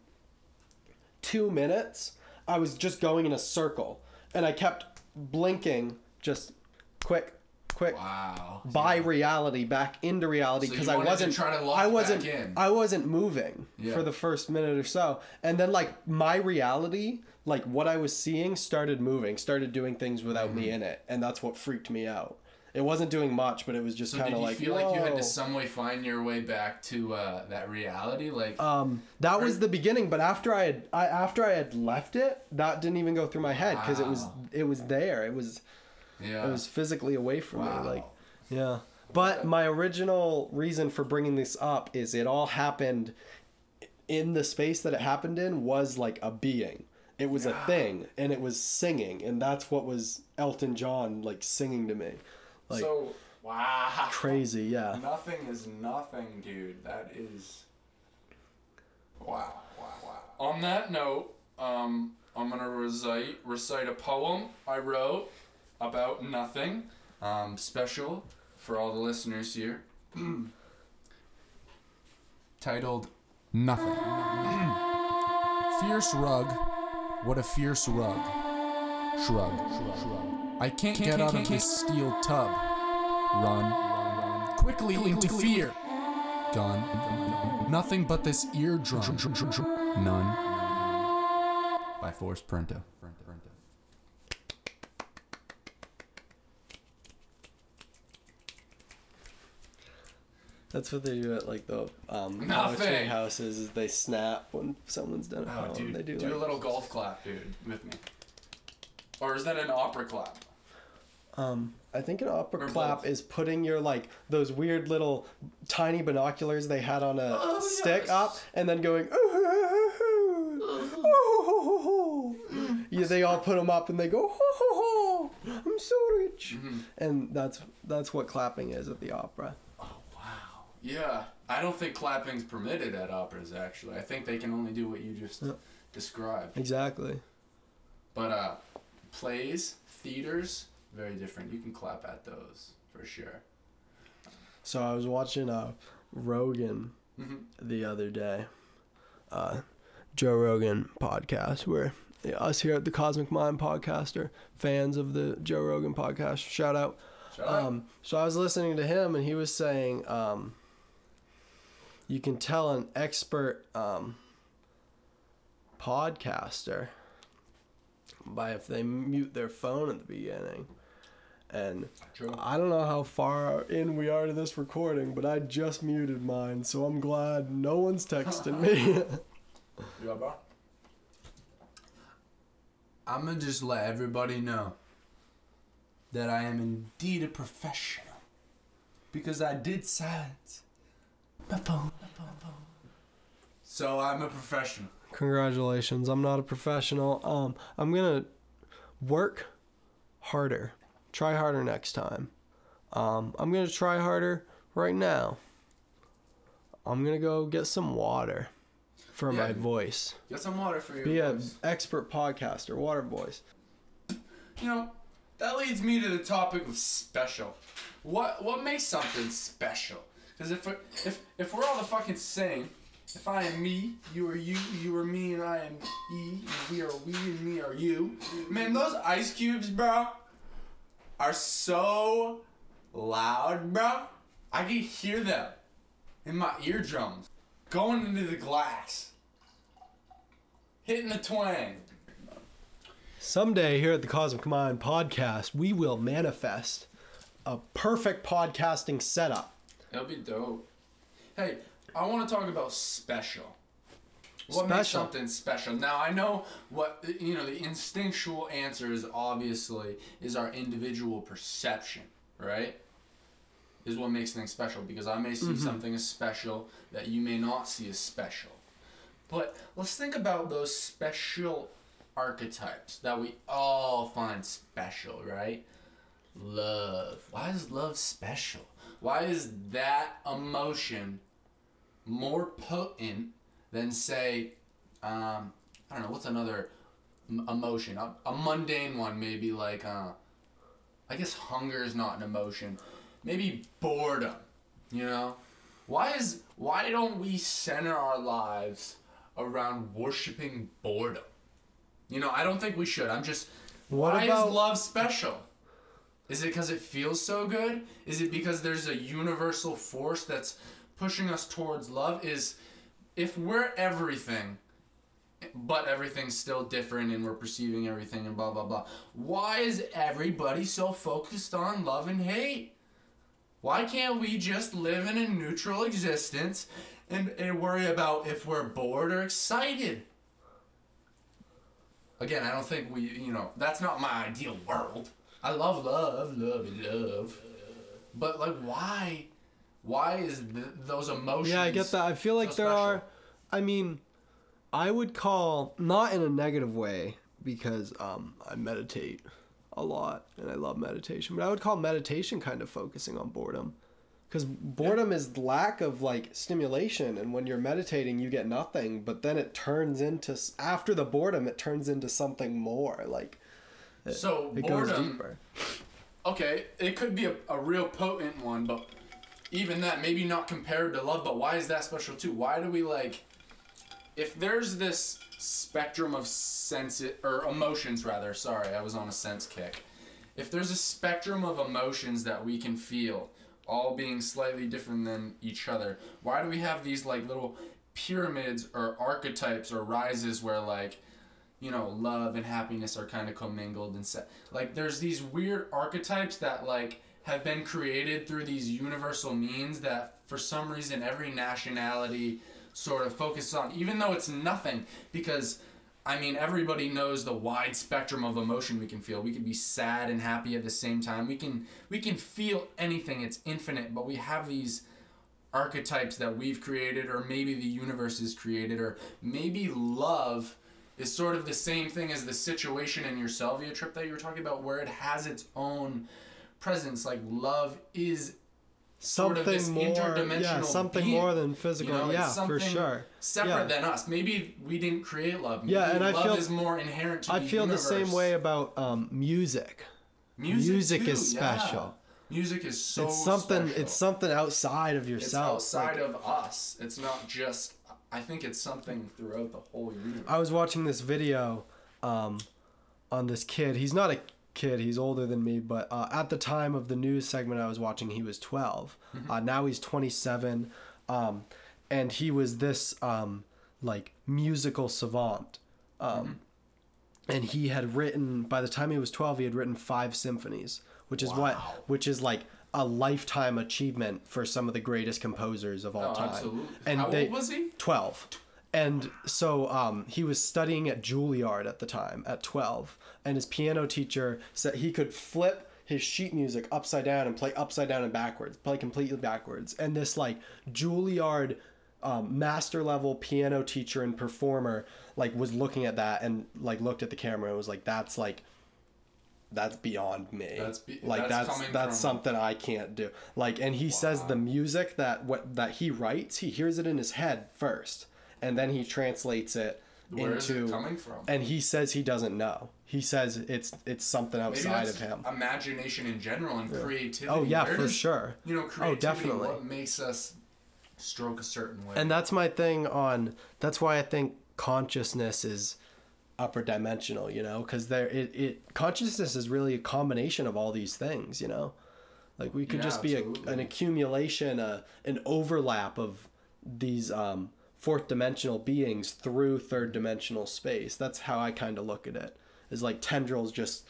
two minutes I was just going in a circle and I kept blinking just quick, quick. Wow. By reality back into reality because you I wasn't try to lock I wasn't in. I wasn't moving Yeah. for the first minute or so and then like my reality like what I was seeing started moving started doing things without me Mm-hmm. in it and that's what freaked me out it wasn't doing much but it was just So kind of like. did you feel like you had to some way find your way back to uh, that reality? Like um that was the beginning but after I had I after I had left it that didn't even go through my head because it was it was there it was yeah. it was physically away from Wow. me like yeah but my original reason for bringing this up is it all happened in the space that it happened in was like a being it was a thing and it was singing and that's what was elton john like singing to me like so wow. crazy yeah Nothing is nothing, dude. That is. Wow, wow, wow. On that note, um, I'm gonna recite recite a poem I wrote about nothing, um, special for all the listeners here. Titled "Nothing." fierce rug, what a fierce rug. Shrug, shrug. I can't, get out of this steel tub. Run quickly into fear. Gun. Nothing but this eardrum. None. by Forrest Printo. That's what they do at like the um Nothing. poetry houses is they snap when someone's done a Oh, dude, they do, do like, a little golf clap, dude, with me. Or is that an opera clap? Um, I think an opera Or clap both. is putting your like those weird little tiny binoculars they had on a Oh, stick yes. up, and then going. "Ooh, ooh, ooh, ooh." Yeah, they all put them up and they go. "Ho, ho, ho, I'm so rich, Mm-hmm. and that's that's what clapping is at the opera. Oh wow. Yeah, I don't think clapping's permitted at operas. Actually, I think they can only do what you just described. Exactly. But uh, plays, theaters, very different. You can clap at those for sure. So I was watching uh, Rogan hmm the other day. Uh, Joe Rogan podcast, where us here at the Cosmic Mind podcast are fans of the Joe Rogan podcast. Shout out. Shut up. Um, so I was listening to him, and he was saying um, you can tell an expert um, podcaster by if they mute their phone at the beginning. And True. I don't know how far in we are to this recording, but I just muted mine, so I'm glad no one's texting me. Yeah, bro. I'm gonna just let everybody know that I am indeed a professional because I did silence my phone. So I'm a professional. Congratulations. I'm not a professional. Um, I'm gonna work harder. Try harder next time. Um, I'm gonna try harder right now. I'm gonna go get some water for Yeah. my voice. Get some water for your Be an expert podcaster, water voice. You know, that leads me to the topic of special. What what makes something special? Because if we're, if if we're all the fucking same, if I am me, you are you, you are me, and I am E, and we are we, and me are you. Man, those ice cubes, bro, are so loud, bro. I can hear them in my eardrums, going into the glass, hitting the twang. Someday here at the Cosmic Mind podcast, we will manifest a perfect podcasting setup. That'll be dope. Hey, I want to talk about special. What makes something special? Now I know what you know. The instinctual answer is obviously is our individual perception, right? Is what makes things special because I may see mm-hmm. something as special that you may not see as special. But let's think about those special archetypes that we all find special, right? Love. Why is love special? Why is that emotion more potent than, say, um, I don't know, what's another m- emotion? A, a mundane one, maybe like, uh, I guess hunger is not an emotion. Maybe boredom, you know? Why is why don't we center our lives around worshiping boredom? You know, I don't think we should. I'm just What why about- is love special? Is it because it feels so good? Is it because there's a universal force that's pushing us towards love? Is if we're everything, but everything's still different and we're perceiving everything and blah blah blah. Why is everybody so focused on love and hate? Why can't we just live in a neutral existence and, and worry about if we're bored or excited? Again, I don't think we, you know, that's not my ideal world. I love love, love, love. But, like, why? Why is th- those emotions. Yeah, I get that. I feel like so there special? are. I mean, I would call not in a negative way because um, I meditate a lot and I love meditation, but I would call meditation kind of focusing on boredom. Because boredom is lack of like stimulation, and when you're meditating, you get nothing. But then it turns into after the boredom, it turns into something more. Like it, So, it goes boredom- deeper. Okay, it could be a, a real potent one, but even that, maybe not compared to love, but why is that special too? Why do we like. If there's this spectrum of sense or emotions rather, sorry, I was on a sense kick. If there's a spectrum of emotions that we can feel, all being slightly different than each other, why do we have these like little pyramids or archetypes or rises where like you know, love and happiness are kind of commingled and set. Like there's these weird archetypes that like have been created through these universal means that for some reason every nationality sort of focuses on, even though it's nothing because. I mean, everybody knows the wide spectrum of emotion we can feel. We can be sad and happy at the same time. We can we can feel anything. It's infinite, but we have these archetypes that we've created or maybe the universe has created or maybe love is sort of the same thing as the situation in your salvia trip that you were talking about where it has its own presence like love is sort of something this more interdimensional yeah something being. more than physical You know, it's yeah for sure separate Yeah. than us maybe we didn't create love maybe Yeah, and I feel- is more inherent to i the feel the same way about um, music music, music too, is yeah. special. music is so it's something special. it's something outside of It's yourself outside Like, of us. It's not just. I think it's something throughout the whole universe. i was watching this video um, on this kid he's not a kid he's older than me but uh, at the time of the news segment i was watching he was 12 Mm-hmm. uh, now he's 27 um, and he was this um, like musical savant um, Mm-hmm. and he had written by the time he was 12 he had written five symphonies which is what which is like a lifetime achievement for some of the greatest composers of all Oh, time absolutely. and How they old was he? 12 and so um, he was studying at Juilliard at the time at 12 and his piano teacher said he could flip his sheet music upside down and play upside down and backwards play completely backwards. And this like Juilliard um, master level piano teacher and performer like was looking at that and like looked at the camera and was like that's like that's beyond me. That's be- like that's that's that's something i can't do. Like and he says the music that what that he writes he hears it in his head first and then he translates it Where is into it coming from? and he says he doesn't know he says it's it's something outside of him Imagination in general and creativity. oh yeah Where for does- sure You know, creativity. Oh, definitely. What makes us stroke a certain way? and that's my thing on that's why i think consciousness is upper dimensional you know because there it, it consciousness is really a combination of all these things you know like we could Yeah, just be a, an accumulation a, an overlap of these um, fourth dimensional beings through third dimensional space that's how i kind of look at it. is like tendrils just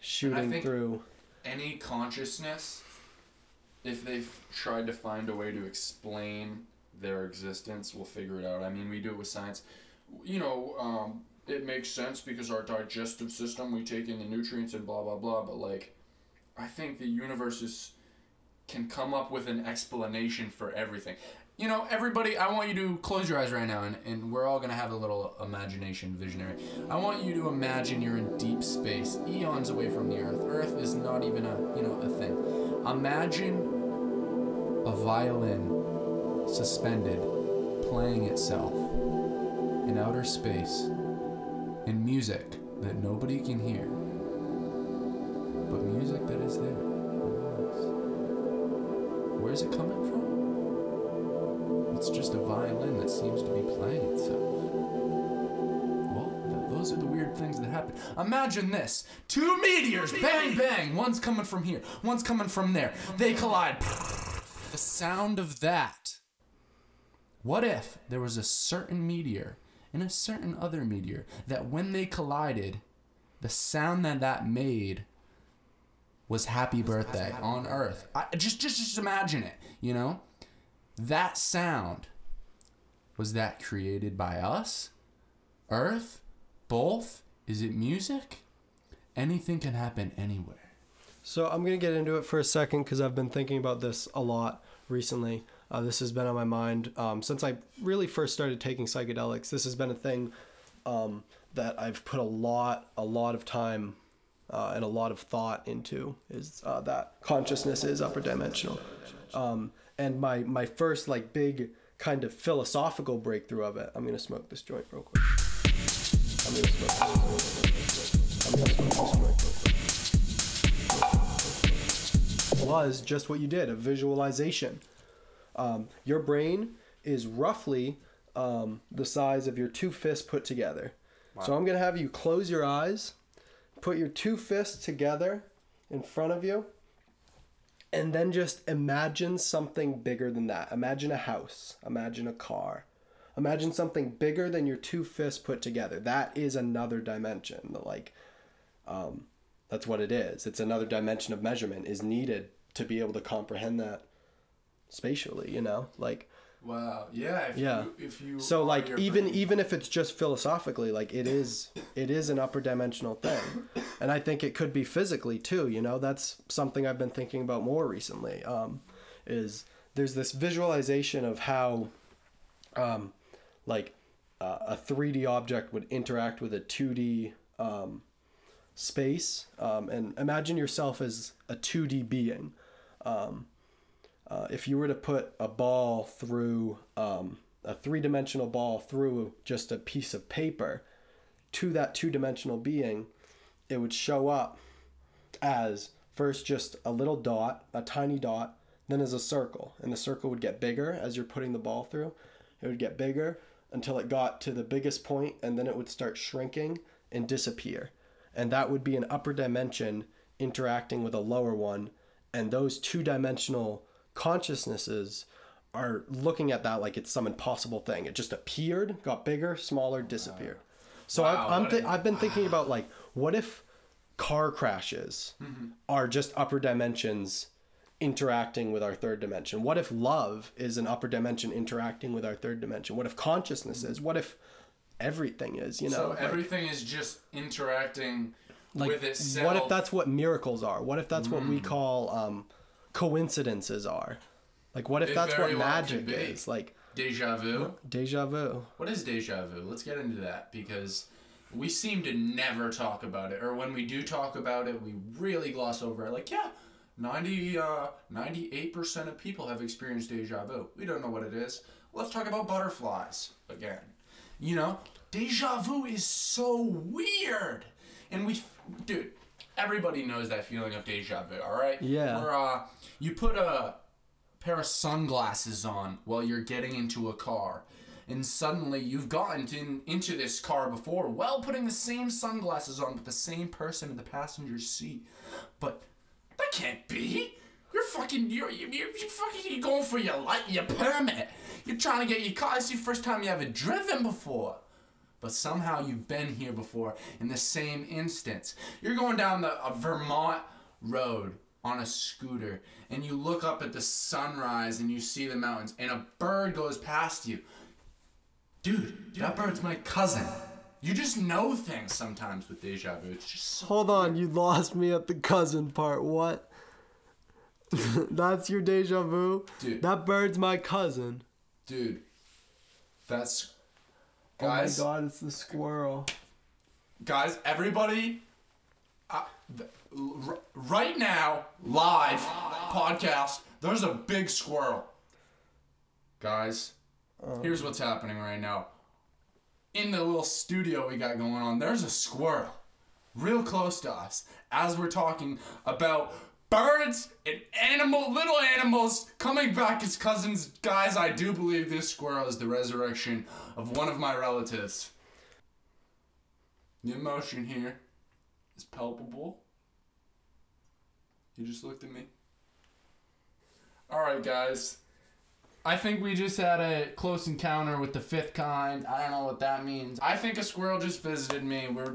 shooting through any consciousness, if they've tried to find a way to explain their existence, we'll figure it out. I mean, we do it with science. You know, um, it makes sense because our digestive system, we take in the nutrients and blah, blah, blah. But, like, I think the universe is, can come up with an explanation for everything. You know, everybody, I want you to close your eyes right now, and, and we're all going to have a little imagination visionary. I want you to imagine you're in deep space, eons away from the Earth. Earth is not even a, you know, a thing. Imagine a violin suspended, playing itself in outer space, in music that nobody can hear, but music that is there. Where's it coming from? It's just a violin that seems to be playing itself. Well, those are the weird things that happen. Imagine this two meteors, bang, bang. One's coming from here, one's coming from there. They collide. The sound of that. What if there was a certain meteor and a certain other meteor that when they collided, the sound that that made was happy birthday on earth I, just, just just imagine it you know that sound was that created by us earth both is it music anything can happen anywhere So I'm gonna get into it for a second because I've been thinking about this a lot recently. Uh, this has been on my mind um, since I really first started taking psychedelics. This has been a thing um, that I've put a lot, a lot of time uh, and a lot of thought into. Is uh, that consciousness is upper dimensional, um, and my my first like big kind of philosophical breakthrough of it. I'm gonna smoke this joint real quick. I'm gonna smoke this. I'm gonna smoke this joint real quick was just what you did a visualization. Um, your brain is roughly um, the size of your two fists put together. So I'm going to have you close your eyes, put your two fists together in front of you, and then just imagine something bigger than that. Imagine a house, imagine a car, Imagine something bigger than your two fists put together. That is another dimension. Like, um, that's what it is. It's another dimension of measurement is needed to be able to comprehend that spatially. You know, like Wow. Yeah. If Yeah. You, if you so like even brain- even if it's just philosophically like it is it is an upper dimensional thing and i think it could be physically too you know that's something i've been thinking about more recently um is there's this visualization of how um like uh, a 3d object would interact with a 2d um space um and imagine yourself as a 2d being um uh, if you were to put a ball through um, a three-dimensional ball through just a piece of paper to that two-dimensional being it would show up as first just a little dot a tiny dot then as a circle. And the circle would get bigger as you're putting the ball through. It would get bigger until it got to the biggest point and then it would start shrinking and disappear. And that would be an upper dimension interacting with a lower one. And those two-dimensional consciousnesses are looking at that like it's some impossible thing it just appeared got bigger smaller disappeared so Wow, I've, I'm th-. I've been thinking about like what if car crashes Mm-hmm. are just upper dimensions interacting with our third dimension what if love is an upper dimension interacting with our third dimension what if consciousness is what if everything is you know So like- everything is just interacting like with itself. what if that's what miracles are what if that's what Mm. we call um, coincidences are like what if It that's what well magic is like deja vu? deja vu What is deja vu? Let's get into that because we seem to never talk about it, or when we do talk about it, we really gloss over it. Like, yeah, 90, uh, 98% of people have experienced deja vu. We don't know what it is. Let's talk about butterflies again. You know, deja vu is so weird. And we, dude, everybody knows that feeling of deja vu, all right? Yeah. Where, uh, you put a pair of sunglasses on while you're getting into a car. And suddenly you've gotten in, into this car before while putting the same sunglasses on with the same person in the passenger seat. But that can't be. You're fucking, you're, you're, you're fucking, you're going for your light, your permit. You're trying to get your car. It's your first time you haven't driven before. But somehow you've been here before in the same instance. You're going down the a Vermont road on a scooter and you look up at the sunrise and you see the mountains and a bird goes past you. Dude, that bird's my cousin. You just know things sometimes with deja vu. It's just so hold on you lost me at the cousin part what that's your deja vu Dude. that bird's my cousin dude. That's guys. oh my god it's the squirrel guys, everybody, uh, r- right now, live podcast. There's a big squirrel. Guys, here's what's happening right now. In the little studio we got going on, there's a squirrel, real close to us, as we're talking about birds and animal, little animals coming back as cousins. Guys, I do believe this squirrel is the resurrection of one of my relatives. The emotion here is palpable. You just looked at me. Alright, guys. I think we just had a close encounter with the fifth kind. I don't know what that means. I think a squirrel just visited me. We're.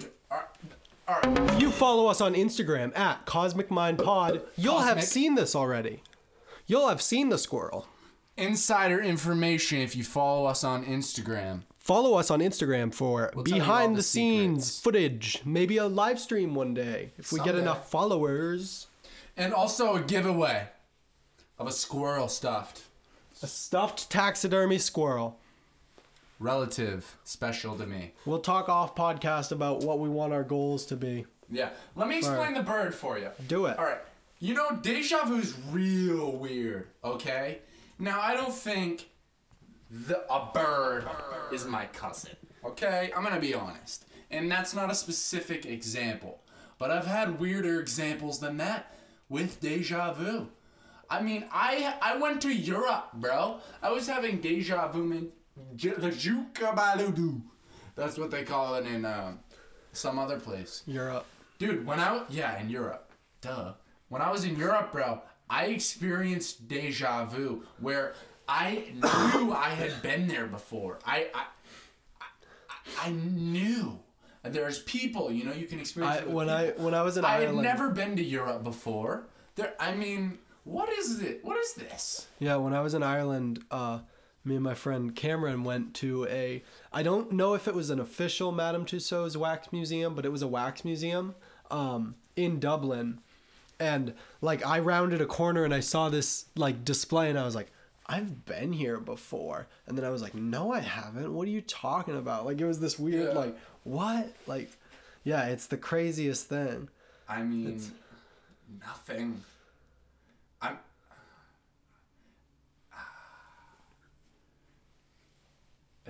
Alright. Alright. If you follow us on Instagram at Cosmic Mind Pod, you'll have seen this already. You'll have seen the squirrel. Insider information if you follow us on Instagram. Follow us on Instagram for We'll tell you all behind the the scenes secrets. footage, maybe a live stream one day if we get enough followers. And also a giveaway of a squirrel stuffed. A stuffed taxidermy squirrel. Relative special to me. We'll talk off podcast about what we want our goals to be. Yeah. Let me explain the bird for you. Do it. All right. You know, deja vu's real weird. Okay. Now I don't think the a bird is my cousin. Okay, I'm gonna be honest, and that's not a specific example, but I've had weirder examples than that with deja vu. I mean, I I went to Europe, bro. I was having deja vu J- the Jukabaludu. That's what they call it in um, some other place. Europe. Dude, when I yeah in Europe, duh. When I was in Europe, bro, I experienced deja vu where I knew I had been there before. I I, I, I knew. There's people, you know, you can experience. I, when I when I was in I had never been to Europe before. There, I mean, what is it? What is this? Yeah, when I was in Ireland, uh, me and my friend Cameron went to a. I don't know if it was an official Madame Tussauds wax museum, but it was a wax museum um, in Dublin, and like I rounded a corner and I saw this like display, and I was like. I've been here before, and then I was like, "No, I haven't. What are you talking about?" Like it was this weird, Yeah. like, what? Like, yeah, it's the craziest thing. I mean, It's- nothing. I'm.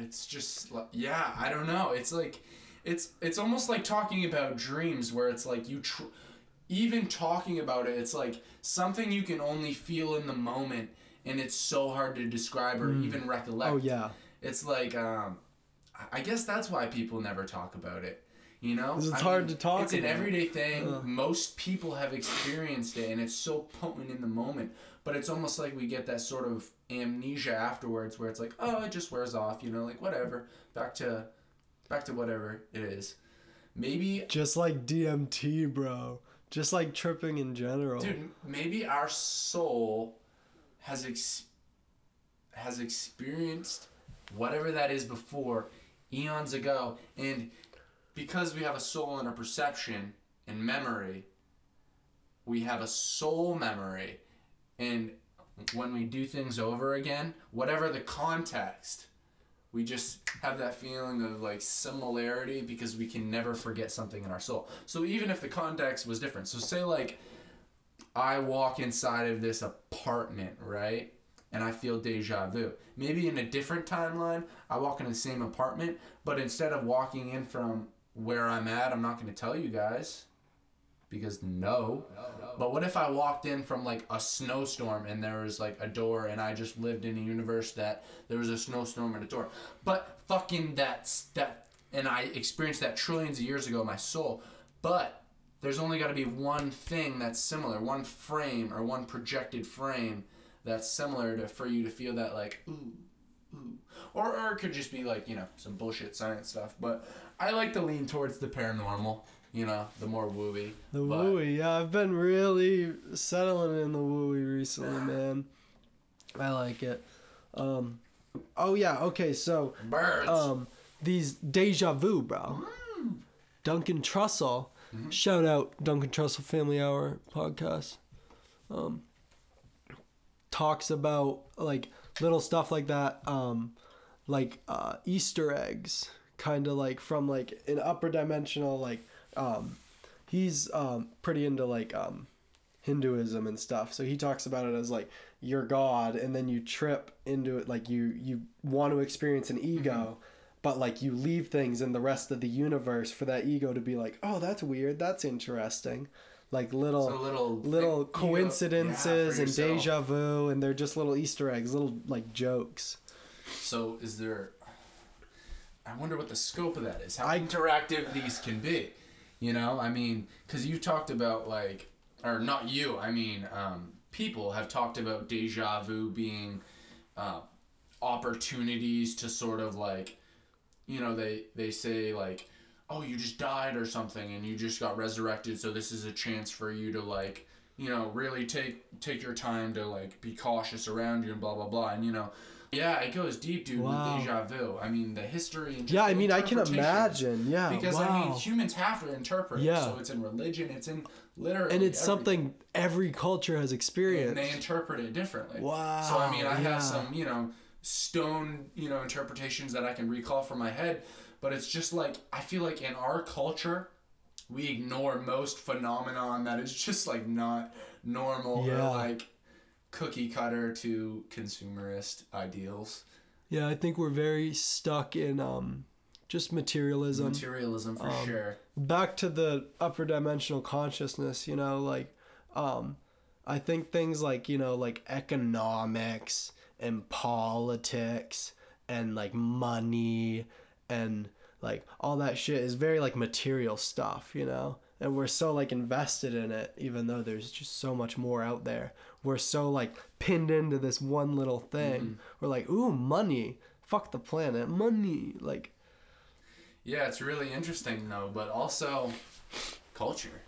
It's just like yeah, I don't know. It's like, it's it's almost like talking about dreams, where it's like you, tr- even talking about it, it's like something you can only feel in the moment, and it's so hard to describe or even recollect. Oh yeah, It's like um, I- guess that's why people never talk about it. You know, it's I hard to talk It's an everyday thing. Most people have experienced it, and it's so potent in the moment. But it's almost like we get that sort of amnesia afterwards, where it's like, oh, it just wears off. You know, like whatever. Back to, back to whatever it is. Maybe, just like DMT, bro. Just like tripping in general. dude. Maybe our soul has ex- has experienced whatever that is before eons ago and because we have a soul and a perception and memory we have a soul memory and when we do things over again whatever the context we just have that feeling of like similarity because we can never forget something in our soul so even if the context was different so say like i walk inside of this apartment right and I feel deja vu. Maybe in a different timeline, I walk in the same apartment, but instead of walking in from where I'm at, I'm not going to tell you guys because no. But what if I walked in from like a snowstorm and there was like a door and I just lived in a universe that there was a snowstorm and a door. But fucking that's that and I experienced that trillions of years ago my soul. But there's only got to be one thing that's similar, one frame or one projected frame that's similar to for you to feel that like ooh ooh or or it could just be like you know some bullshit science stuff but i like to lean towards the paranormal you know the more wooey The wooey, yeah, I've been really settling in the wooey recently, man. I like it. Um, oh yeah, okay, so birds um, these deja vu, bro. Duncan Trussell, shout out Duncan Trussell Family Hour podcast. Um, talks about like little stuff like that, um, like uh, Easter eggs, kind of like from like an upper dimensional like um, he's um, pretty into like um, Hinduism and stuff. So he talks about it as like your god, and then you trip into it like you you want to experience an ego, but like you leave things in the rest of the universe for that ego to be like, oh, that's weird, that's interesting, like little So little little ego- coincidences yeah, and deja vu, and they're just little Easter eggs, little like jokes. so is there i wonder what the scope of that is how I- interactive these can be you know i mean because you talked about like or not you i mean um, people have talked about deja vu being uh, opportunities to sort of like you know they they say like oh you just died or something and you just got resurrected so this is a chance for you to like you know really take take your time to like be cautious around you and blah blah blah. And you know yeah it goes deep dude Wow. with deja vu i mean the history and Yeah, I mean, I can imagine. Yeah, because wow. i mean humans have to interpret Yeah. so it's in religion it's in literally and it's everything. something every culture has experienced. and they interpret it differently. Wow, So I mean, I yeah. have some, you know, stone, you know, interpretations that I can recall from my head, but it's just like I feel like in our culture, we ignore most phenomenon that is just like not normal Yeah. or like cookie cutter to consumerist ideals. Yeah, I think we're very stuck in um, just materialism. Materialism for um, sure. Back to the upper dimensional consciousness, you know, like um, I think things like you know, like economics and politics and like money and like all that shit is very like material stuff, you know. and we're so like invested in it even though there's just so much more out there we're so like pinned into this one little thing Mm-hmm. we're like ooh money fuck the planet money like Yeah, it's really interesting though, but also culture.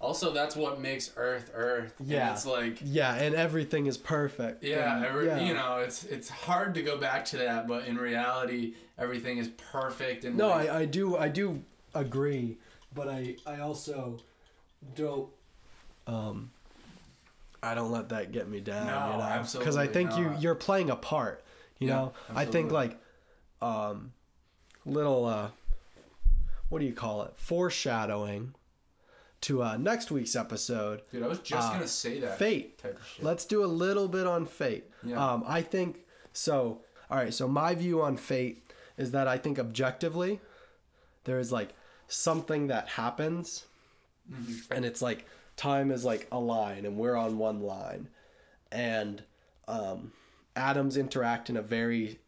Also, that's what makes Earth Earth. And Yeah. it's like yeah and everything is perfect yeah, and, every, you know, it's it's hard to go back to that, but in reality, everything is perfect and no like, I, I do i do agree but i i also don't um i don't let that get me down No, you know because i think you not. you're playing a part you Yeah, know i think like um little uh what do you call it foreshadowing to uh next week's episode dude, I was just uh, gonna say that fate type of shit. Let's do a little bit on fate. Yeah. Um, I think so. All right. So my view on fate is that I think objectively, there is like something that happens, Mm-hmm. and it's like time is like a line, and we're on one line, and um, atoms interact in a very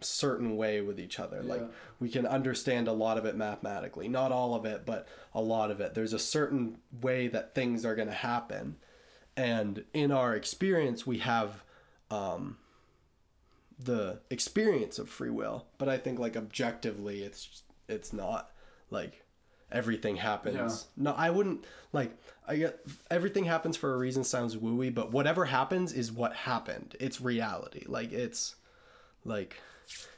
certain way with each other. Like we can understand a lot of it mathematically, not all of it, but a lot of it. There's a certain way that things are going to happen, and in our experience, we have um, the experience of free will. But I think like objectively, it's it's not like everything happens. Yeah. No, I wouldn't like. I get everything happens for a reason. Sounds wooey, but whatever happens is what happened. It's reality. Like it's like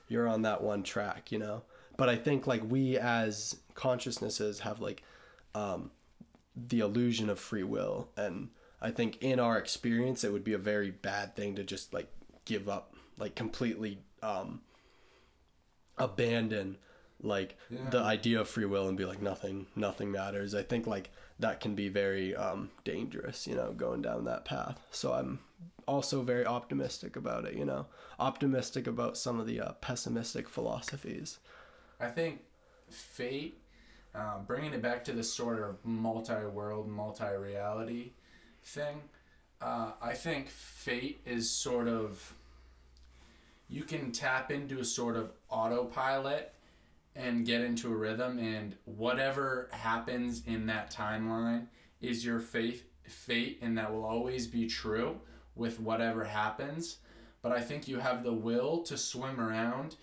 you're on that one track, you know. But I think like we as consciousnesses have like um, the illusion of free will, and I think in our experience it would be a very bad thing to just like give up, like completely um, abandon like Yeah. the idea of free will and be like nothing nothing matters i think like that can be very um dangerous you know going down that path so i'm also very optimistic about it you know optimistic about some of the uh, pessimistic philosophies I think fate, um, bringing it back to this sort of multi-world, multi-reality thing. Uh, I think fate is sort of you can tap into a sort of autopilot and get into a rhythm, and whatever happens in that timeline is your faith fate, and that will always be true with whatever happens. But I think you have the will to swim around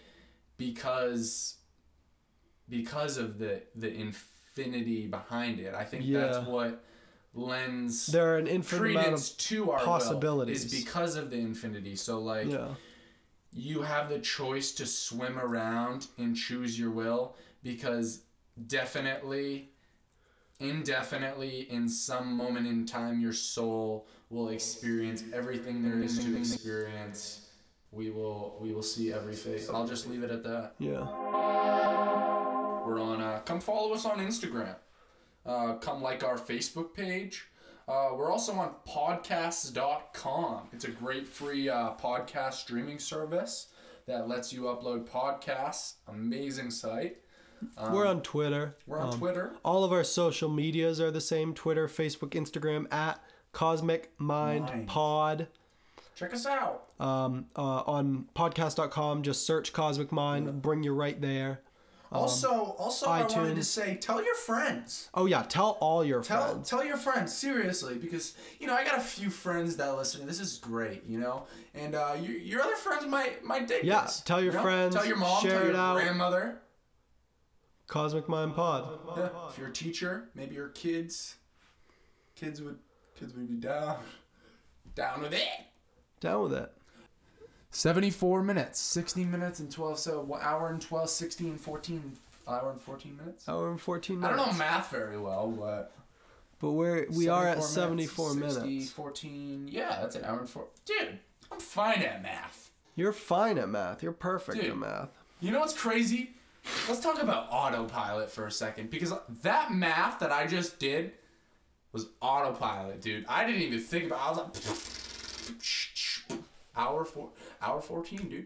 because because of the the infinity behind it. I think that's what lends there are an infinite amount of to our possibilities. is because of the infinity. So like yeah you have the choice to swim around and choose your will because definitely indefinitely in some moment in time your soul will experience everything there is to experience. We will we will see every face. I'll just leave it at that. Yeah. We're on uh, come follow us on instagram. Uh, come like our facebook page uh, we're also on podcasts.com it's a great free uh, podcast streaming service that lets you upload podcasts. Amazing site. We're on twitter. We're on Um, twitter. all of our social medias are the same. Twitter facebook instagram at cosmic mind Mind. pod. Check us out. Um, uh, on podcast.com just search cosmic mind. Bring you right there also also i wanted to iTunes. say tell your friends oh yeah tell all your Tell friends tell your friends seriously because you know I got a few friends that listen. This is great, you know, and uh, your your other friends might might dig Yeah, this. tell your you know? friends, tell your mom, share tell it your out. grandmother. cosmic mind pod Yeah, if you're a teacher, maybe your kids, kids would kids would be down, down with it. down with it 74 minutes, 60 minutes and 12, so one hour and 12, 16, 14, hour and 14 minutes. hour and 14 minutes. I don't know math very well, but but we're we are at 74 74 minutes, 60, 14, yeah, that's an hour and four. Dude, I'm fine at math. you're fine at math you're perfect Dude. at math You know what's crazy? Let's talk about autopilot for a second because that math that I just did was autopilot, dude. I didn't even think about. I was like, hour four, hour fourteen, dude.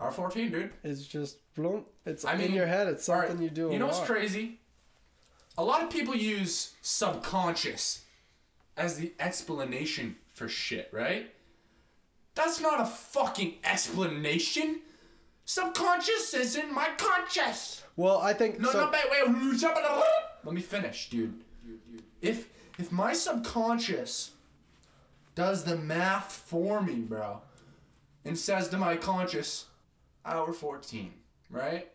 Hour fourteen, dude. it's just bloom it's I in mean, your head it's something right, you do You know what's crazy? A lot of people use subconscious as the explanation for shit, right? That's not a fucking explanation. Subconscious is in my conscious. well i think No, so no, wait, wait. let me finish, dude. If if my subconscious does the math for me, bro, and says to my conscious, hour 14, right?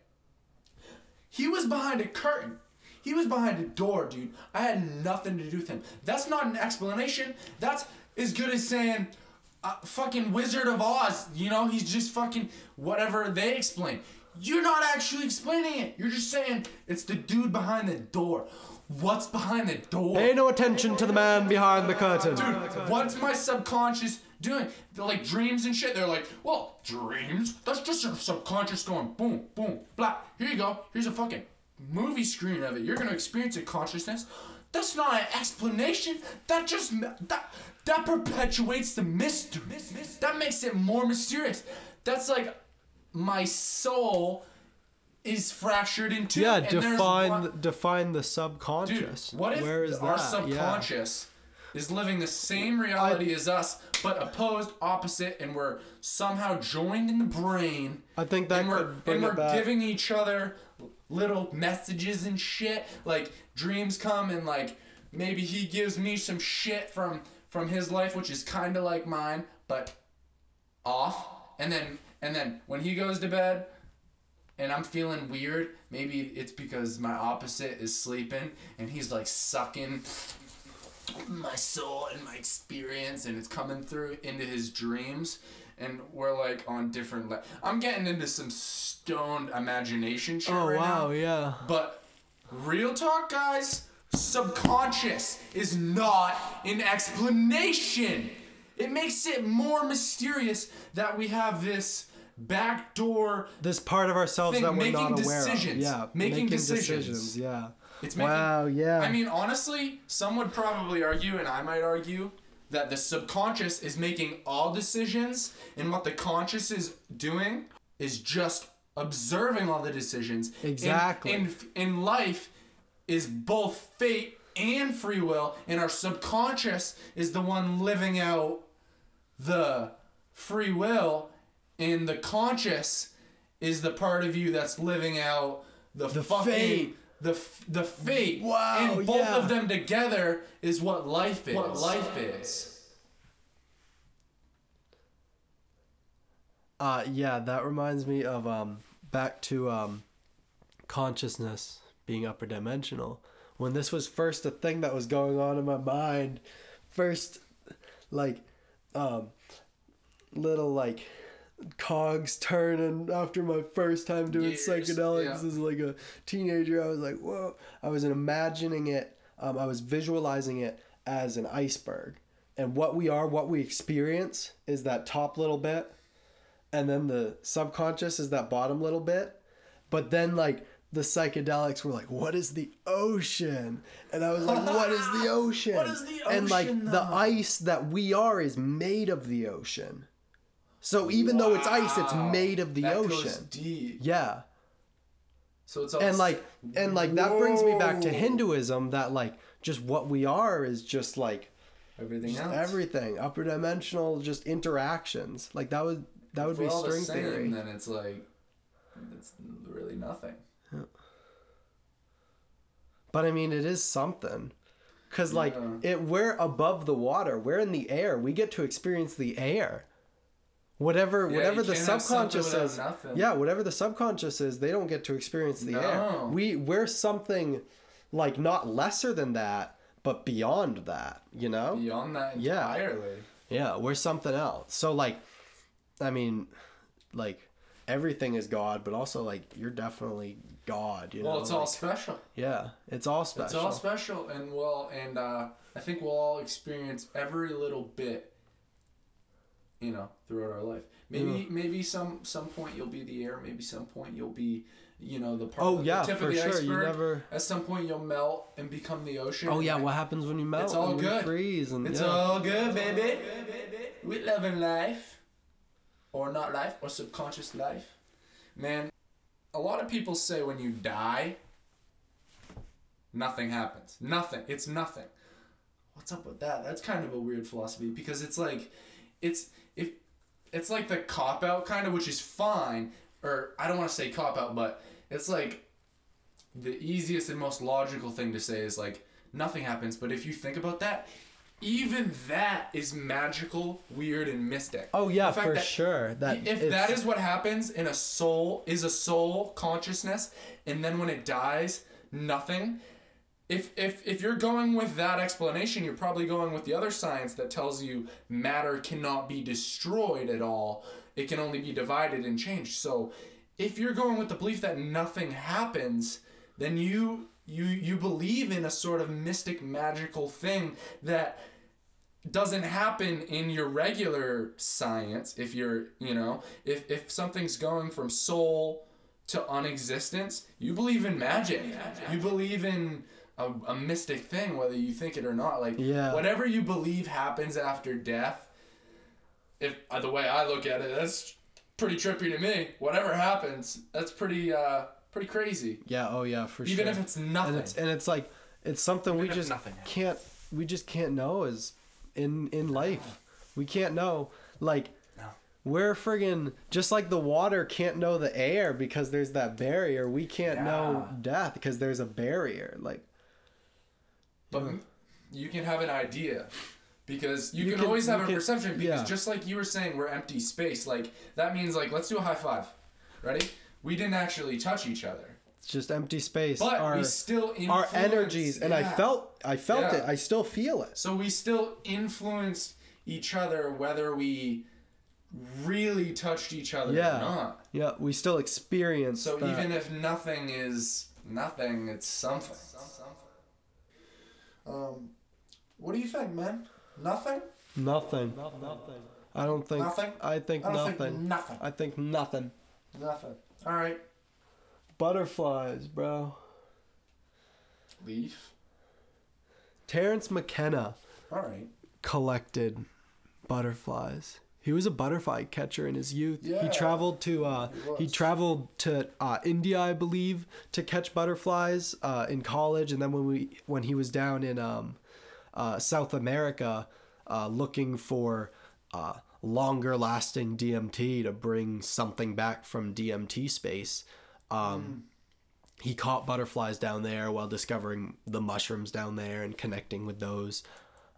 He was behind a curtain. He was behind a door, dude. I had nothing to do with him. That's not an explanation. That's as good as saying, uh, fucking Wizard of Oz. You know, he's just fucking whatever they explain. You're not actually explaining it. You're just saying it's the dude behind the door. What's behind the door? Pay no attention to the man behind the curtain. Dude, what's my subconscious doing? Like dreams and shit. They're like, well, dreams? That's just your subconscious going boom, boom, blah. Here you go. Here's a fucking movie screen of it. You're gonna experience a consciousness. That's not an explanation. That just that that perpetuates the mystery. That makes it more mysterious. That's like my soul is fractured in two. Yeah, and define one- define the subconscious. Dude, what if Where is our that? subconscious is living the same reality as us, but opposed, opposite, and we're somehow joined in the brain? I think that and we're, could bring and we're back. giving each other little messages and shit. Like dreams come and like maybe he gives me some shit from from his life, which is kind of like mine, but off. And then and then when he goes to bed, and I'm feeling weird. Maybe it's because my opposite is sleeping and he's like sucking my soul and my experience and it's coming through into his dreams and we're like on different le- I'm getting into some stoned imagination shit oh right wow, now. yeah. But real talk guys, subconscious is not an explanation. It makes it more mysterious that we have this backdoor This part of ourselves Think that we're making not aware decisions. of. Yeah, Making decisions. Yeah. It's making. Wow, yeah. I mean, honestly, some would probably argue, and I might argue, that the subconscious is making all decisions, and what the conscious is doing is just observing all the decisions. Exactly. And in life, is both fate and free will, and our subconscious is the one living out the free will, and the conscious is the part of you that's living out the, The fucking fate. The f- the fate. Wow, And both yeah. of them together is what life is. What life is. Uh, yeah, that reminds me of um, back to um, consciousness being upper dimensional. When this was first a thing that was going on in my mind, first, like, um, little like cogs turning after my first time doing Years, psychedelics yeah. as like a teenager. I was like, whoa! I was imagining it. Um, I was visualizing it as an iceberg, and what we are, what we experience, is that top little bit and then the subconscious is that bottom little bit but then like the psychedelics were like what is the ocean and i was like what is the ocean What is the and like ocean, the ice that we are is made of the ocean so even though it's ice it's made of the That ocean yeah So it's all and like and like that brings me back to hinduism that like just what we are is just like everything just else. everything upper dimensional just interactions like that would that would be all the string same, theory Then it's like it's really nothing. Yeah. But I mean, it is something. Cause like Yeah. it, we're above the water. We're in the air. We get to experience the air. Whatever, Yeah, whatever the can't have something subconscious is. Yeah, whatever the subconscious is, they don't get to experience the air. We we're something like not lesser than that, but beyond that. You know? Beyond that Yeah. entirely. Yeah, we're something else. So like, I mean, like everything is God, but also like you're definitely God. You know? Well, it's all special. yeah, it's all special. It's all special, and well, and uh, I think we'll all experience every little bit, you know, throughout our life. Maybe, maybe some some point you'll be the air. Maybe some point you'll be, you know, the part. Oh the yeah, tip for of the sure. Iceberg. You never. At some point you'll melt and become the ocean. Oh yeah, like, what happens when you melt? It's all good. freeze and It's yeah. all good, baby. We loving life, or not life, or subconscious life. Man, a lot of people say when you die, nothing happens. Nothing. It's nothing. What's up with that? That's kind of a weird philosophy because it's like, it's it's like the cop out kind of, which is fine. Or I don't want to say cop out, but it's like the easiest and most logical thing to say is like nothing happens. But if you think about that, even that is magical, weird, and mystic. Oh yeah, for that sure. That if it's- that is what happens in a soul is a soul consciousness and then when it dies nothing if if if you're going with that explanation you're probably going with the other science that tells you matter cannot be destroyed at all. It can only be divided and changed. So if you're going with the belief that nothing happens then you you you believe in a sort of mystic magical thing that doesn't happen in your regular science. If you're you know if if something's going from soul to unexistence you believe in magic. You believe in a, a mystic thing whether you think it or not like Yeah. whatever you believe happens after death if uh, the way i look at it that's pretty trippy to me whatever happens that's pretty uh pretty crazy yeah, oh yeah, for even sure. Even if it's nothing and it's and it's like it's something we Even if just nothing happens. can't we just can't know is in in life. We can't know like No. we're friggin' just like the water can't know the air because there's that barrier. We can't know death because there's a barrier. Like But uh-huh. you can have an idea because you, You can, can- always have a can- perception because yeah. just like you were saying we're empty space like that means like let's do a high five ready we didn't actually touch each other it's just empty space. but our we still our influenced- energies and I felt I felt Yeah. it. I still feel it. so we still influenced each other whether we really touched each other Yeah. or not Yeah, we still experience so that. even if nothing is nothing it's something um what do you think man nothing nothing. Nothing. I don't think Nothing? I think I don't nothing. think nothing I think nothing. nothing all right Butterflies, bro. leaf Terence McKenna All right. collected butterflies. He was a butterfly catcher in his youth. Yeah, He traveled to uh, he he traveled to uh, India, I believe, to catch butterflies uh, in college, and then when we when he was down in um, uh, South America, uh, looking for uh, longer lasting DMT to bring something back from DMT space. Um, He caught butterflies down there while discovering the mushrooms down there and connecting with those.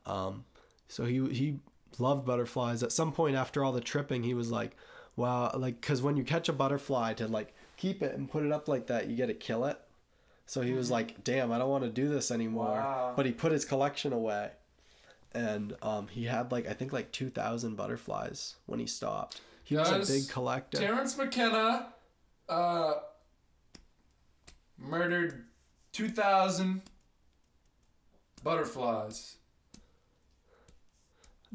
Um, so he he loved butterflies. At some point after all the tripping, he was like, "Wow!" Like, cause when you catch a butterfly to like keep it and put it up like that, you get to kill it. So he was like, "Damn, I don't want to do this anymore." Wow. But he put his collection away, and um, he had like I think like two thousand butterflies when he stopped. He was a big collector. Terence McKenna uh, murdered 2,000 butterflies.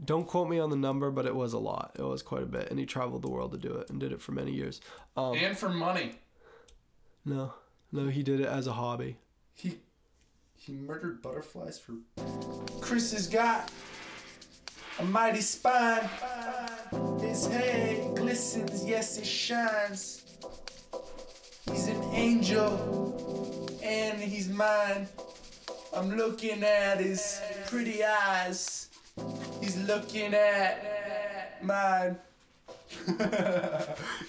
Don't quote me on the number, but it was a lot. It was quite a bit, and he traveled the world to do it and did it for many years. Um, and for money. no, no, he did it as a hobby. He he murdered butterflies for. Chris has got a mighty spine. His head glistens, yes, it shines. He's an angel, and he's mine. I'm looking at his pretty eyes. Looking at mine.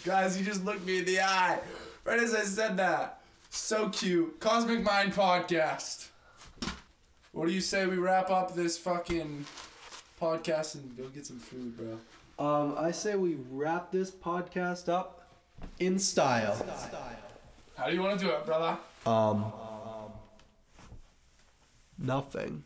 Guys, you just looked me in the eye. Right as I said that. So cute. Cosmic Mind Podcast. What do you say we wrap up this fucking podcast and go get some food, bro? Um, I say we wrap this podcast up in style. How do you want to do it, brother? Um, nothing.